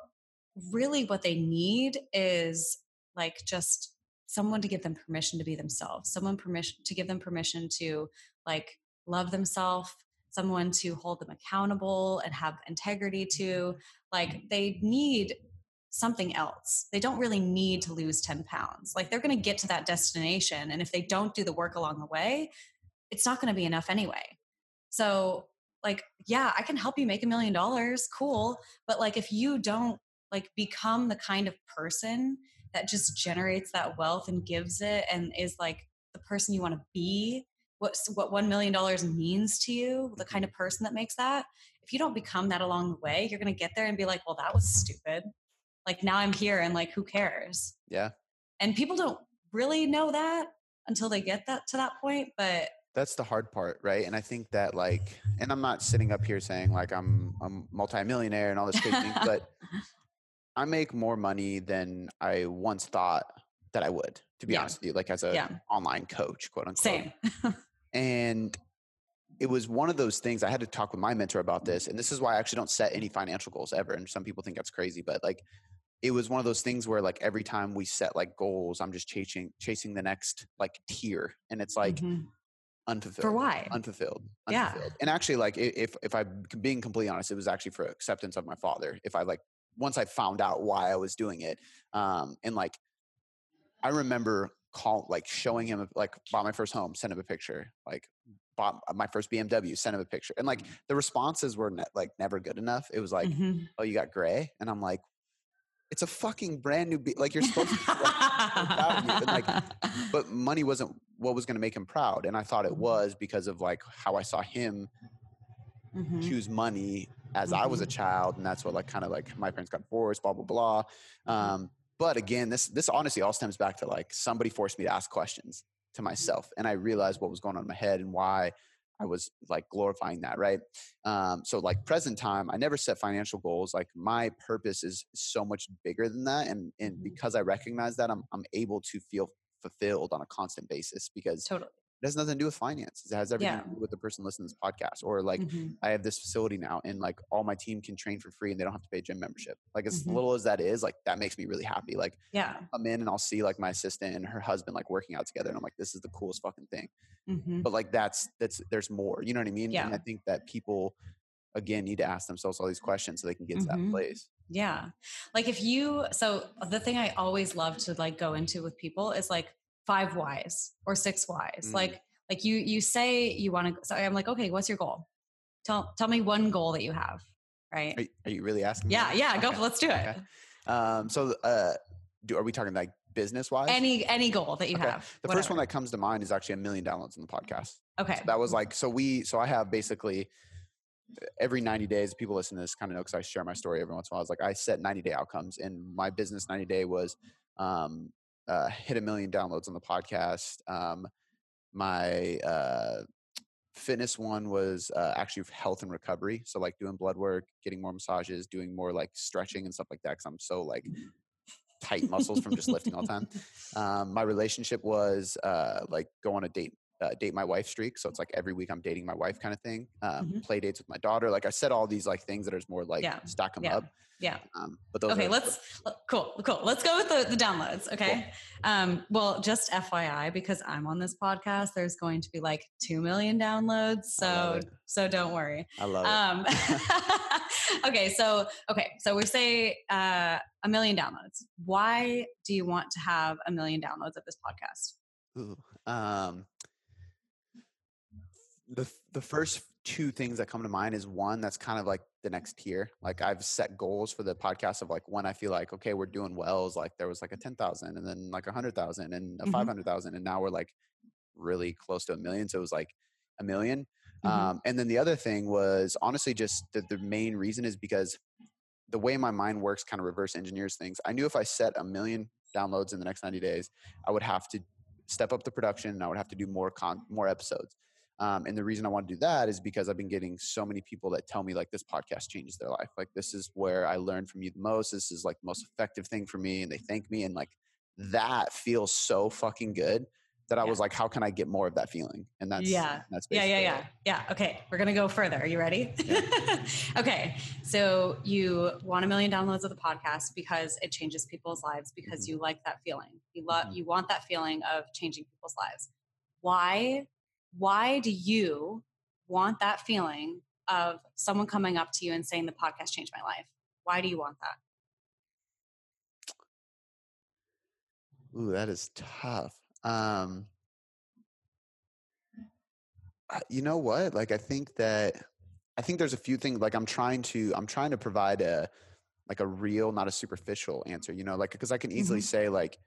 really what they need is like just someone to give them permission to be themselves someone permission to give them permission to like love themselves someone to hold them accountable and have integrity to. Like they need something else. They don't really need to lose 10 pounds. Like they're going to get to that destination. And if they don't do the work along the way, it's not going to be enough anyway. So, like, yeah, I can help you make a million dollars. Cool. But like, if you don't like become the kind of person that just generates that wealth and gives it and is like the person you want to be, what, what $1 million means to you, the kind of person that makes that, if you don't become that along the way, you're going to get there and be like, well, that was stupid like now i'm here and like who cares? Yeah. And people don't really know that until they get that to that point but that's the hard part right? And i think that like and i'm not sitting up here saying like i'm i'm multimillionaire and all this crazy thing but i make more money than i once thought that i would to be Yeah. honest with you like as a Yeah. online coach quote unquote. Same. And it was one of those things i had to talk with my mentor about this and this is why i actually don't set any financial goals ever and some people think that's crazy but like it was one of those things where like every time we set like goals i'm just chasing chasing the next like tier and it's like Mhm. unfulfilled for why unfulfilled Yeah. and actually like if if i'm being completely honest it was actually for acceptance of my father if i like once i found out why i was doing it um and like i remember call like showing him like bought my first home sent him a picture like bought my first bmw sent him a picture and like the responses were ne- like never good enough. It was like Mhm. oh you got gray? And i'm like it's a fucking brand new be- like you're supposed to proud of you. Like, but money wasn't what was going to make him proud and i thought it was because of like how i saw him Mhm. choose money as i was a child and that's what like kind of like my parents got divorced blah blah blah. Um, but again this this honestly all stems back to like somebody forced me to ask questions to myself and i realized what was going on in my head and why i was like glorifying that right um, so like present time i never set financial goals like my purpose is so much bigger than that and and Mhm. because i recognize that i'm, I'm able to feel fulfilled on a constant basis because totally it has nothing to do with finances. It has everything Yeah. to do with the person listening to this podcast. Or like Mhm. I have this facility now and like all my team can train for free and they don't have to pay gym membership. Like as Mhm. little as that is, like that makes me really happy. Like yeah I'm in and I'll see like my assistant and her husband like working out together and I'm like, this is the coolest fucking thing. Mhm. But like that's that's there's more. You know what I mean? And Yeah. I think that people again need to ask themselves all these questions so they can get to that Mhm. place. Yeah. Like if you so the thing I always love to like go into with people is like five whys or six whys. Mm. Like like you you say you want to so I'm like, okay, what's your goal? Tell tell me one goal that you have. Right. Are, are you really asking? Yeah, yeah, go Okay, let's do it. okay. Um, so uh, do, are we talking like business wise? Any any goal that you Okay. have. The first one that comes to mind is actually a million downloads on the podcast. Okay. So that was like so we so I have basically every 90 days people listen to this kind of know because I share my story every once in a while. It's like I set 90 day outcomes and my business 90 day was um uh hit a million downloads on the podcast. Um my uh fitness one was uh, actually health and recovery so like doing blood work getting more massages doing more like stretching and stuff like that because i'm so like tight muscles from just lifting all the time um, my relationship was uh, like go on a date uh, date my wife streak so it's like every week i'm dating my wife kind of thing um, Mhm. play dates with my daughter like i said all these like things that are more like Yeah. stack them Yeah. up Yeah. um, but those okay are, let's cool cool let's go with the, the downloads okay um well just fyi because i'm on this podcast there's going to be like 2 million downloads so so don't worry i love it um okay so okay so we say uh a million downloads why do you want to have a million downloads of this podcast Ooh, um, the the first two things that come to mind is one that's kind of like the next tier. Like I've set goals for the podcast of like when I feel like okay we're doing well is like there was like a ten thousand and then like a hundred thousand and a Mhm. five hundred thousand and now we're like really close to a million. So it was like a 1000000 Mhm. Um, and then the other thing was honestly just the, the main reason is because the way my mind works kind of reverse engineers things. I knew if I set a million downloads in the next 90 days, I would have to step up the production and I would have to do more con more episodes. Um, and the reason I want to do that is because I've been getting so many people that tell me like this podcast changes their life. Like this is where I learned from you the most. This is like the most effective thing for me, and they thank me, and like that feels so fucking good that I Yeah. was like, how can I get more of that feeling? And that's Yeah. that's Yeah, yeah, yeah. it. Yeah. Okay. We're going to go further. Are you ready? okay. So you want a million downloads of the podcast because it changes people's lives because Mhm. you like that feeling. You love Mhm. you want that feeling of changing people's lives. Why why do you want that feeling of someone coming up to you and saying the podcast changed my life? Why do you want that? Ooh, that is tough. Um, you know what? Like, I think that I think there's a few things. Like, I'm trying to I'm trying to provide a like a real, not a superficial answer. You know, like because I can easily Mhm. say like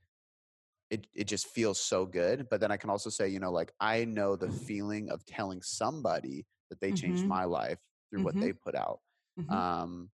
it it just feels so good, but then I can also say, you know, like I know the feeling of telling somebody that they changed Mhm. my life through what Mhm. they put out. Mhm. Um,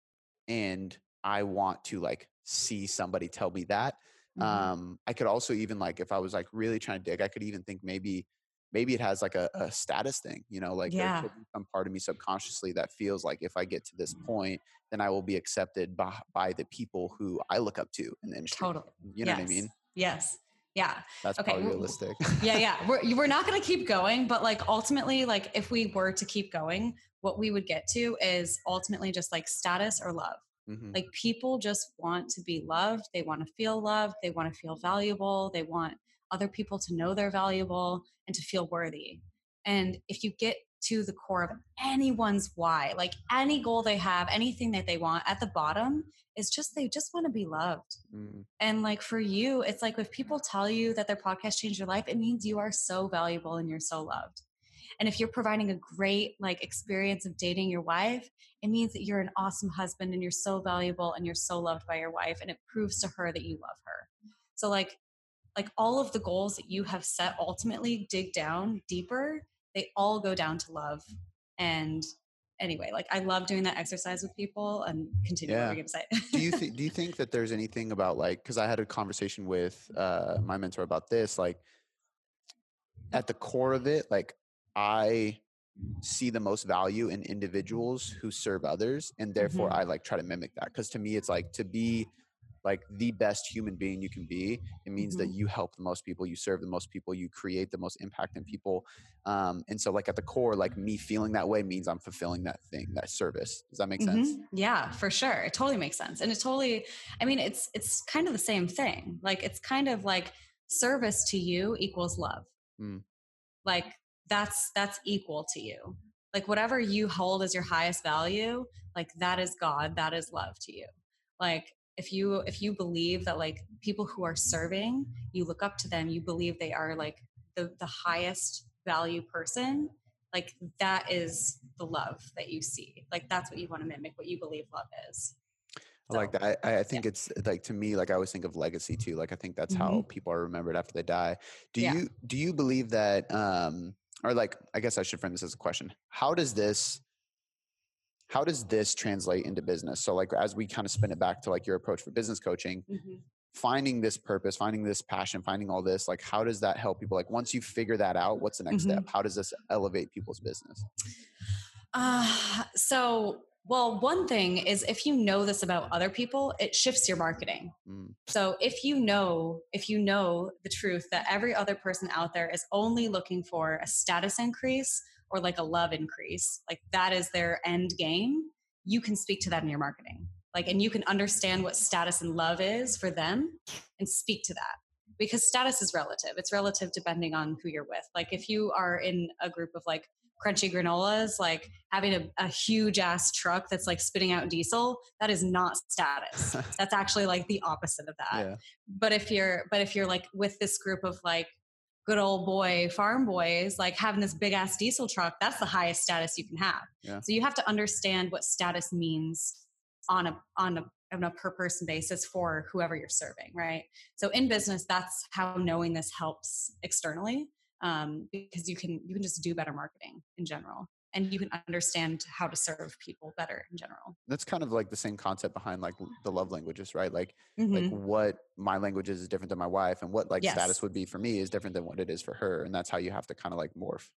and I want to like see somebody tell me that Mhm. um i could also even like if i was like really trying to dig i could even think maybe maybe it has like a, a status thing you know like Yeah. there could be some part of me subconsciously that feels like if i get to this point then i will be accepted by, by the people who i look up to in the industry Totally. you know what i mean Yes. Yeah. that's Okay, probably realistic. yeah yeah. We're, we're not going to keep going but like ultimately like if we were to keep going what we would get to is ultimately just like status or love. Mhm. like people just want to be loved. They want to feel loved. They want to feel valuable. They want other people to know they're valuable and to feel worthy. And if you get to the core of anyone's why like any goal they have anything that they want at the bottom is just they just want to be loved Mm, and like for you, it's like if people tell you that their podcast changed your life, it means you are so valuable and you're so loved. And if you're providing a great like experience of dating your wife, it means that you're an awesome husband and you're so valuable and you're so loved by your wife and it proves to her that you love her. So like like all of the goals that you have set ultimately dig down deeper, they all go down to love. And anyway, like I love doing that exercise with people and continue Yeah. gonna say. do you think do you think that there's anything about like because i had a conversation with uh my mentor about this like at the core of it like i see the most value in individuals who serve others and therefore Mhm. i like try to mimic that because to me it's like to be like the best human being you can be it means that Mhm. you help the most people you serve the most people you create the most impact in people um and so like at the core like me feeling that way means i'm fulfilling that thing that service does that make sense Mhm. Yeah, for sure. It totally makes sense. And it totally I mean it's it's kind of the same thing. Like it's kind of like service to you equals love. Mm. Like that's that's equal to you. Like whatever you hold as your highest value, like that is God, that is love to you. Like if you if you believe that like people who are serving, you look up to them, you believe they are like the the highest value person, like that is the love that you see like that's what you want to mimic what you believe love is I like that. I, I think it's like to me, like I always think of legacy too. Like I think that's how people are remembered after they die. Do Yeah. you do you believe that um or like I guess I should frame this as a question. How does this how does this translate into business? So like as we kind of spin it back to like your approach for business coaching, Mhm. finding this purpose, finding this passion, finding all this, like how does that help people? Like once you figure that out, what's the next Mhm. step? How does this elevate people's business? Uh, so, well, one thing is if you know this about other people, it shifts your marketing. Mm, So if you know, if you know the truth that every other person out there is only looking for a status increase or like a love increase, like that is their end game, you can speak to that in your marketing. Like, and you can understand what status and love is for them and speak to that. Because status is relative. It's relative depending on who you're with. Like if you are in a group of like crunchy granolas, like having a, a huge ass truck that's like spitting out diesel, that is not status. That's actually like the opposite of that. yeah. But if you're but if you're like with this group of like good old boy farm boys like having this big ass diesel truck that's the highest status you can have. Yeah. so you have to understand what status means on a on a on a per person basis for whoever you're serving right? So in business that's how knowing this helps externally um, because you can you can just do better marketing in general and you can understand how to serve people better in general That's kind of like the same concept behind like the love languages, right? Like Mhm. like what my language is is different than my wife, and what like Yes. status would be for me is different than what it is for her, and that's how you have to kind of like morph.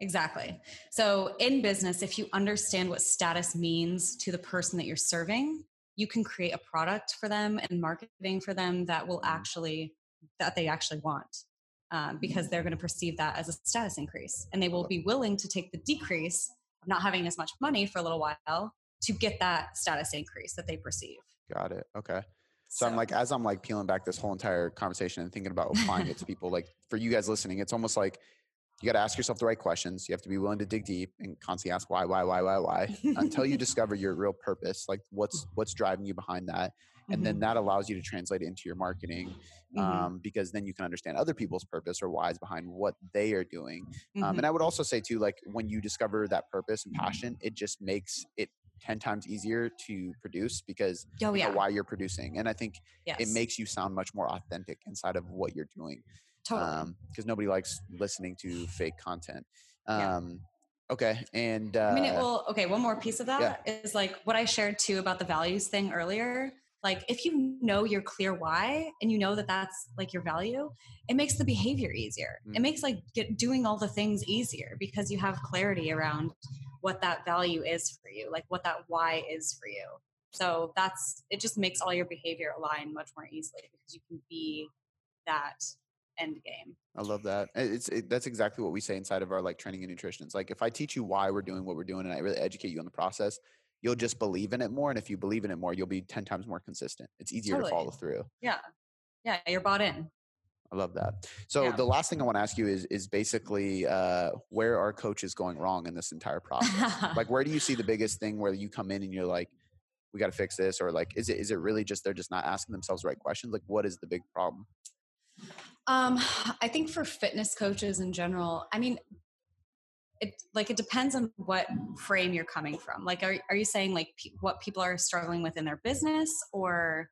Exactly. So, in business, if you understand what status means to the person that you're serving, you can create a product for them and marketing for them that will actually that they actually want, um, because they're going to perceive that as a status increase, and they will be willing to take the decrease of not having as much money for a little while to get that status increase that they perceive. Got it. Okay. So, I'm like, as I'm like peeling back this whole entire conversation and thinking about applying it to people, like for you guys listening, it's almost like you got to ask yourself the right questions. You have to be willing to dig deep and constantly ask why, why, why, why, why, until you discover your real purpose. Like what's what's driving you behind that, and then that allows you to translate it into your marketing, Mhm. um, because then you can understand other people's purpose or whys behind what they are doing. Um, Mhm. and I would also say too, like when you discover that purpose and passion, it just makes it ten times easier to produce because oh you know why you're producing. And I think yes, it makes you sound much more authentic inside of what you're doing totally. because nobody likes listening to fake content. Yeah. Um, Okay, and uh, I mean, it will. Okay, one more piece of that is like what I shared too about the values thing earlier. Like, if you know your clear why and you know that that's like your value, it makes the behavior easier. It Mm. makes like get doing all the things easier because you have clarity around what that value is for you, like what that why is for you. So that's it. Just makes all your behavior align much more easily because you can be that end game. I love that. It's it, that's exactly what we say inside of our like training and nutrition. It's like if I teach you why we're doing what we're doing and I really educate you on the process, you'll just believe in it more. And if you believe in it more, you'll be ten times more consistent. It's easier Totally. to follow through. Yeah, yeah, you're bought in. I love that. So Yeah. the last thing I want to ask you is is basically uh, where are coaches going wrong in this entire process? like where do you see the biggest thing where you come in and you're like, we got to fix this, or like is it is it really just they're just not asking themselves the right questions? Like what is the big problem? Um, I think for fitness coaches in general, I mean, it like it depends on what frame you're coming from. Like, are are you saying like pe- what people are struggling with in their business, or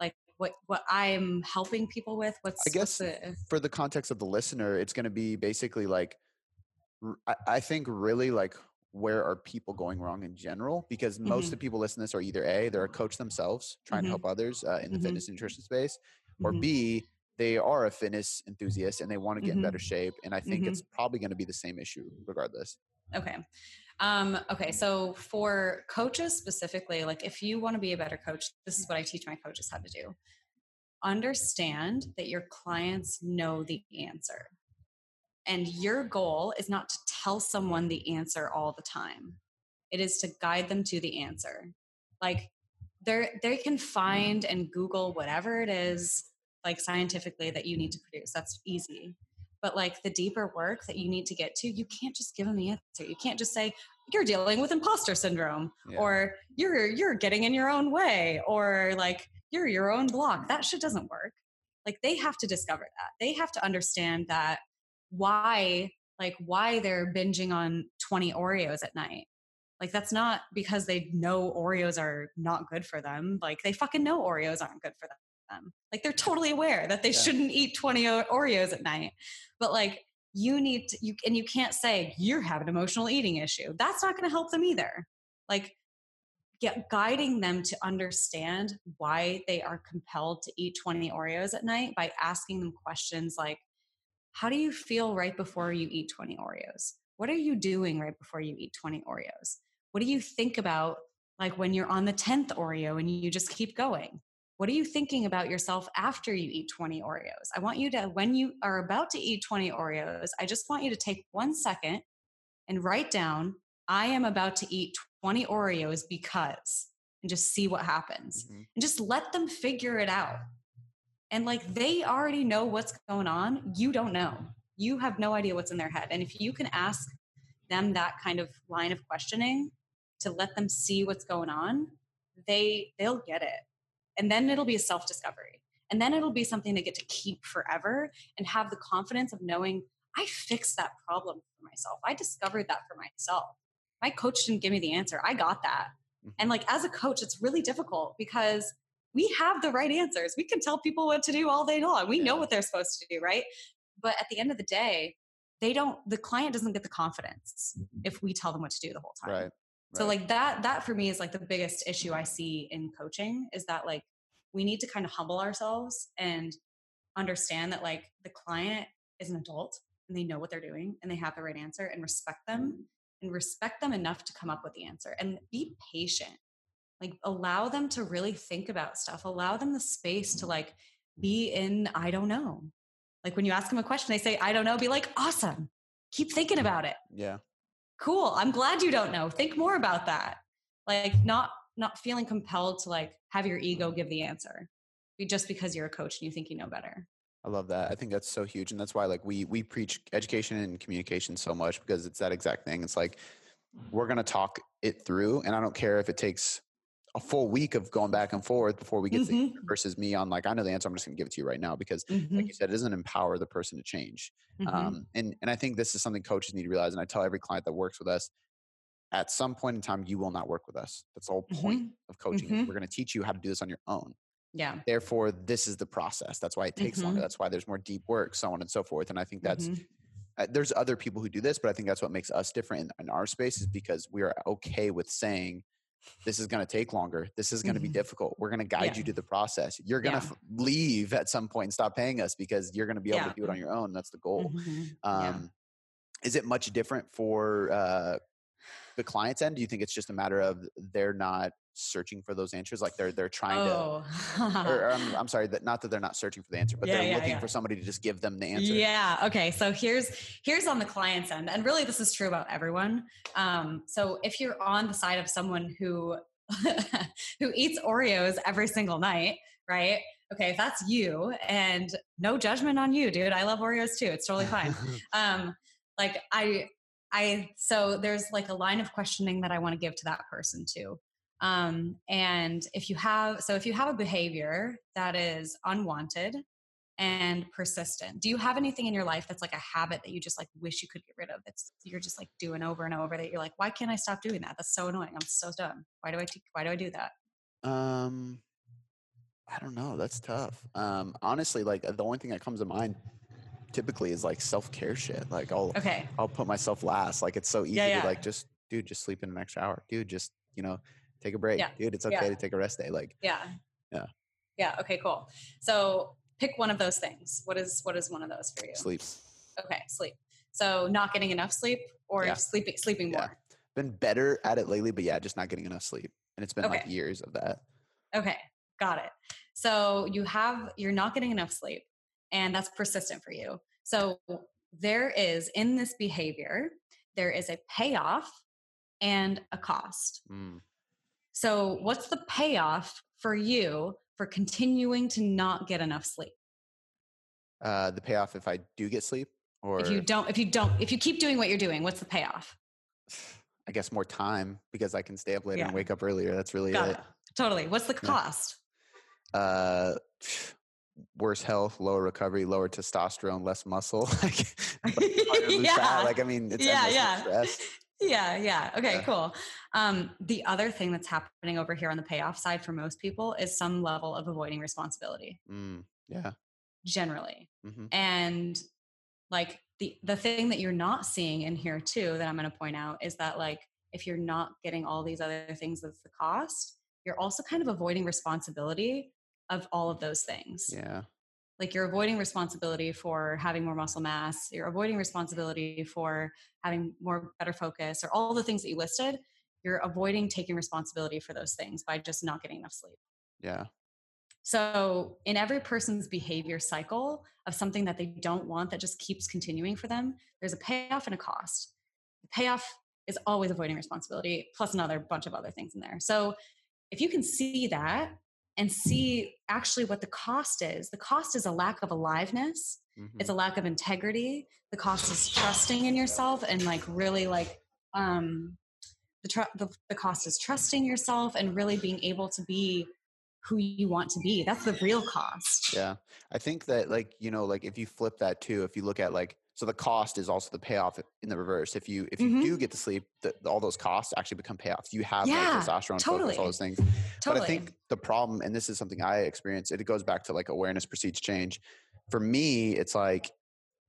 like what what I'm helping people with? What's I what's guess the, for the context of the listener, it's going to be basically like, r- I, I think really like where are people going wrong in general? Because most of Mhm. the people listening to this are either A, they're a coach themselves trying Mhm. to help others uh, in the Mhm. fitness and nutrition space, or Mhm. B, they are a fitness enthusiast and they want to get in Mhm. better shape. And I think Mhm. it's probably going to be the same issue regardless. Okay. Um, okay. So for coaches specifically, like if you want to be a better coach, this is what I teach my coaches how to do. Understand that your clients know the answer. And your goal is not to tell someone the answer all the time. It is to guide them to the answer. Like they they can find and Google whatever it is, like scientifically that you need to produce. That's easy. But like the deeper work that you need to get to you can't just give them the answer. You can't just say you're dealing with imposter syndrome Yeah. or you're you're getting in your own way or like you're your own block. That shit doesn't work. Like they have to discover that. They have to understand that why like why they're binging on 20 oreos at night. Like that's not because they know oreos are not good for them. Like they fucking know oreos aren't good for them like they're totally aware that they Yeah. shouldn't eat 20 oreos at night. But like you need to you and you can't say you have an emotional eating issue. That's not going to help them either. Like get guiding them to understand why they are compelled to eat 20 oreos at night by asking them questions like how do you feel right before you eat 20 oreos? What are you doing right before you eat 20 oreos? What do you think about like when you're on the 10th oreo and you just keep going what are you thinking about yourself after you eat 20 Oreos? I want you to, when you are about to eat 20 Oreos, I just want you to take one second and write down, I am about to eat 20 Oreos because, and just see what happens. Mhm. And just let them figure it out. And like they already know what's going on. You don't know. You have no idea what's in their head. And if you can ask them that kind of line of questioning to let them see what's going on, they they'll get it and then it'll be a self discovery And then it'll be something they get to keep forever and have the confidence of knowing I fixed that problem for myself. I discovered that for myself. My coach didn't give me the answer. I got that. Mm-hmm. And like as a coach, it's really difficult because we have the right answers. We can tell people what to do all day long. We know what they're supposed to do, right? But at the end of the day, they don't the client doesn't get the confidence mm-hmm. if we tell them what to do the whole time. Right. So like that that for me is like the biggest issue I see in coaching is that like we need to kind of humble ourselves and understand that like the client is an adult and they know what they're doing and they have the right answer and respect them mm-hmm. and respect them enough to come up with the answer and be patient. Like allow them to really think about stuff. Allow them the space to like be in I don't know. Like when you ask them a question they say I don't know, be like awesome. Keep thinking about it. Yeah cool i'm glad you don't know think more about that. Like not not feeling compelled to like have your ego give the answer just because you're a coach and you think you know better. I love that i think that's so huge and that's why like we we preach education and communication so much because it's that exact thing it's like we're going to talk it through and i don't care if it takes a full week of going back and forth before we get mm-hmm. to versus me on like I know the answer I'm just going to give it to you right now because mm-hmm. like you said it doesn't empower the person to change mm-hmm. um, and and I think this is something coaches need to realize and I tell every client that works with us at some point in time you will not work with us that's the whole point mm-hmm. of coaching mm-hmm. we're going to teach you how to do this on your own yeah therefore this is the process that's why it takes longer mm-hmm. that's why there's more deep work so on and so forth and I think that's uh, there's other people who do this but I think that's what makes us different in, in our space is because we are okay with saying this is going to take longer. This is going to mm-hmm. be difficult. We're going to guide yeah. you to the process. You're going to yeah. f- leave at some point and stop paying us because you're going to be able yeah. to do it on your own. That's the goal. Mm-hmm. Um, is it much different for uh, the client's end? Do you think it's just a matter of they're not searching for those answers like they're they're trying oh. to or, or I'm, I'm, sorry that not that they're not searching for the answer but yeah, they're yeah, looking yeah. for somebody to just give them the answer yeah okay so here's here's on the client's end and really this is true about everyone um, so if you're on the side of someone who who eats oreos every single night right okay if that's you and no judgment on you dude i love oreos too it's totally fine um like i I so there's like a line of questioning that I want to give to that person too. Um, and if you have, so if you have a behavior that is unwanted and persistent, do you have anything in your life that's like a habit that you just like wish you could get rid of? That's you're just like doing over and over that you're like, why can't I stop doing that? That's so annoying. I'm so done. Why do I, t- why do I do that? Um, I don't know. That's tough. Um, honestly, like the only thing that comes to mind typically is like self care shit. Like I'll, okay, I'll put myself last. Like it's so easy yeah, yeah. to like just, dude, just sleep in an extra hour. Dude, just, you know, take a break, yeah. dude. It's okay yeah. to take a rest day. Like, yeah, yeah, yeah. Okay, cool. So pick one of those things. What is what is one of those for you? Sleep. Okay, sleep. So not getting enough sleep or yeah. sleeping sleeping more. Been better at it lately, but yeah, just not getting enough sleep, and it's been okay. like years of that. Okay, got it. So you have you're not getting enough sleep, and that's persistent for you. So there is in this behavior, there is a payoff and a cost. Mm. So, what's the payoff for you for continuing to not get enough sleep? Uh, the payoff if I do get sleep, or if you don't, if you don't, if you keep doing what you're doing, what's the payoff? I guess more time because I can stay up later yeah. and wake up earlier. That's really Got it. it. Totally. What's the cost? Uh, worse health, lower recovery, lower testosterone, less muscle. like, yeah. Like I mean, it's yeah, yeah. Stress yeah yeah. Okay yeah. cool. Um, the other thing that's happening over here on the payoff side for most people is some level of avoiding responsibility. Mm, yeah. Generally. Mm-hmm. and like the the thing that you're not seeing in here too that i'm going to point out is that like if you're not getting all these other things that's the cost you're also kind of avoiding responsibility of all of those things. Yeah like you're avoiding responsibility for having more muscle mass you're avoiding responsibility for having more better focus or all the things that you listed you're avoiding taking responsibility for those things by just not getting enough sleep. Yeah. So in every person's behavior cycle of something that they don't want that just keeps continuing for them there's a payoff and a cost. The payoff is always avoiding responsibility plus another bunch of other things in there. So if you can see that and see actually what the cost is. The cost is a lack of aliveness. Mm-hmm. It's a lack of integrity. The cost is trusting in yourself and like really like um the, tr- the the cost is trusting yourself and really being able to be who you want to be. That's the real cost. Yeah. I think that like, you know, like if you flip that too, if you look at like so the cost is also the payoff in the reverse. If you if you mm-hmm. do get to sleep, the, all those costs actually become payoffs. You have yeah, like testosterone, totally. focus, all those things. Totally. But I think the problem, and this is something I experience, it goes back to like awareness precedes change. For me, it's like,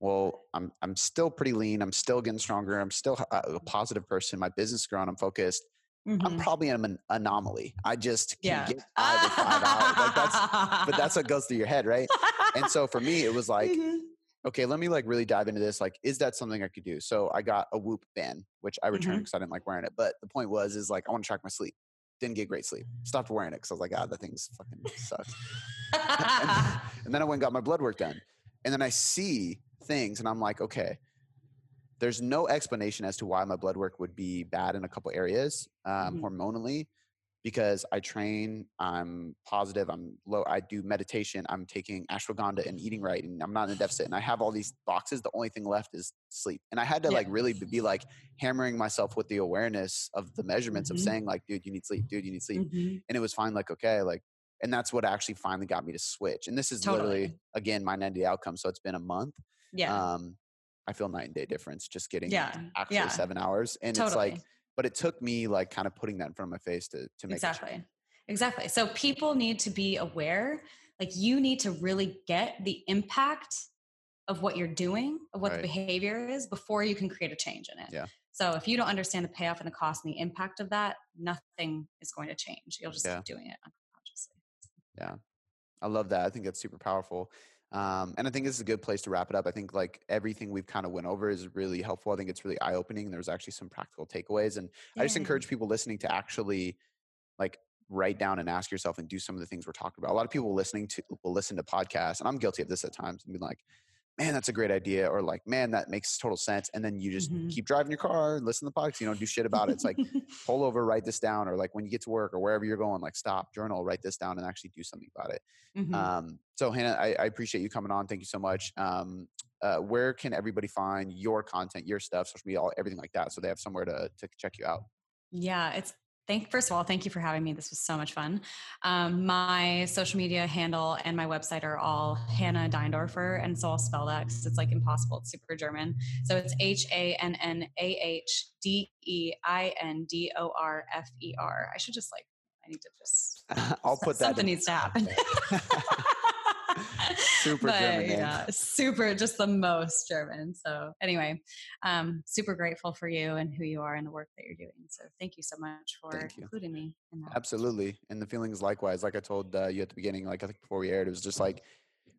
well, I'm I'm still pretty lean. I'm still getting stronger. I'm still a positive person. My business is growing. I'm focused. Mm-hmm. I'm probably an anomaly. I just can't yeah. get five five out. Like that's, but that's what goes through your head, right? And so for me, it was like, mm-hmm okay, let me like really dive into this. Like, is that something I could do? So I got a Whoop band, which I returned because mm-hmm. I didn't like wearing it. But the point was, is like I want to track my sleep. Didn't get great sleep. Stopped wearing it because I was like, ah, that thing's fucking sucks. and, and then I went and got my blood work done, and then I see things, and I'm like, okay, there's no explanation as to why my blood work would be bad in a couple areas um, mm-hmm. hormonally because I train, I'm positive, I'm low, I do meditation, I'm taking ashwagandha and eating right, and I'm not in a deficit. And I have all these boxes. The only thing left is sleep. And I had to yeah. like really be like hammering myself with the awareness of the measurements mm-hmm. of saying, like, dude, you need sleep, dude, you need sleep. Mm-hmm. And it was fine, like, okay, like, and that's what actually finally got me to switch. And this is totally. literally again my 90 outcome. So it's been a month. Yeah. Um, I feel night and day difference just getting yeah. actually yeah. seven hours. And totally. it's like but it took me like kind of putting that in front of my face to to make exactly. Exactly. So people need to be aware like you need to really get the impact of what you're doing of what right. the behavior is before you can create a change in it. Yeah. So if you don't understand the payoff and the cost and the impact of that nothing is going to change. You'll just yeah. keep doing it unconsciously. Yeah. I love that. I think that's super powerful um, and I think this is a good place to wrap it up. I think like everything we've kind of went over is really helpful. I think it's really eye opening. There's actually some practical takeaways, and yeah. I just encourage people listening to actually like write down and ask yourself and do some of the things we're talking about. A lot of people listening to will listen to podcasts, and I'm guilty of this at times, and be like, man, that's a great idea, or like, man, that makes total sense. And then you just mm-hmm. keep driving your car, listen to the podcast, you don't do shit about it. It's like pull over, write this down, or like when you get to work or wherever you're going, like stop, journal, write this down, and actually do something about it. Mm-hmm. Um, so Hannah, I, I, appreciate you coming on. Thank you so much. Um, uh, where can everybody find your content, your stuff, social media, all, everything like that, so they have somewhere to to check you out? Yeah, it's thank first of all thank you for having me. This was so much fun. Um, my social media handle and my website are all hannah deindorfer and so i'll spell that because it's like impossible. It's super german. So it's h-a-n-n-a-h-d-e-i-n-d-o-r-f-e-r i should just like i need to just i'll put that something needs to happen super but, German name. Yeah, super, just the most German. So anyway, um, super grateful for you and who you are and the work that you're doing. So thank you so much for including me in that. Absolutely, and the feelings likewise. Like I told uh, you at the beginning, like I think before we aired, it was just like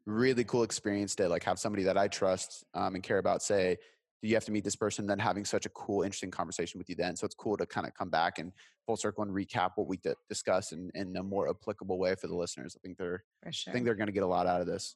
really cool experience to like have somebody that I trust um, and care about say Do you have to meet this person then having such a cool interesting conversation with you then so it's cool to kind of come back and full circle and recap what we discussed in, in a more applicable way for the listeners i think they're sure. i think they're going to get a lot out of this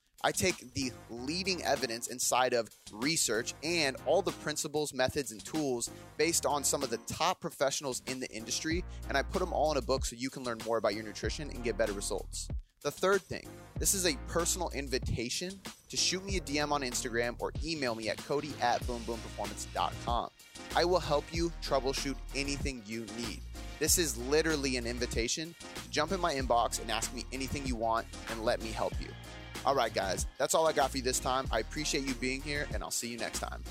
I take the leading evidence inside of research and all the principles, methods, and tools based on some of the top professionals in the industry, and I put them all in a book so you can learn more about your nutrition and get better results. The third thing, this is a personal invitation to shoot me a DM on Instagram or email me at cody at boomboomperformance.com. I will help you troubleshoot anything you need. This is literally an invitation to jump in my inbox and ask me anything you want and let me help you. All right, guys, that's all I got for you this time. I appreciate you being here, and I'll see you next time.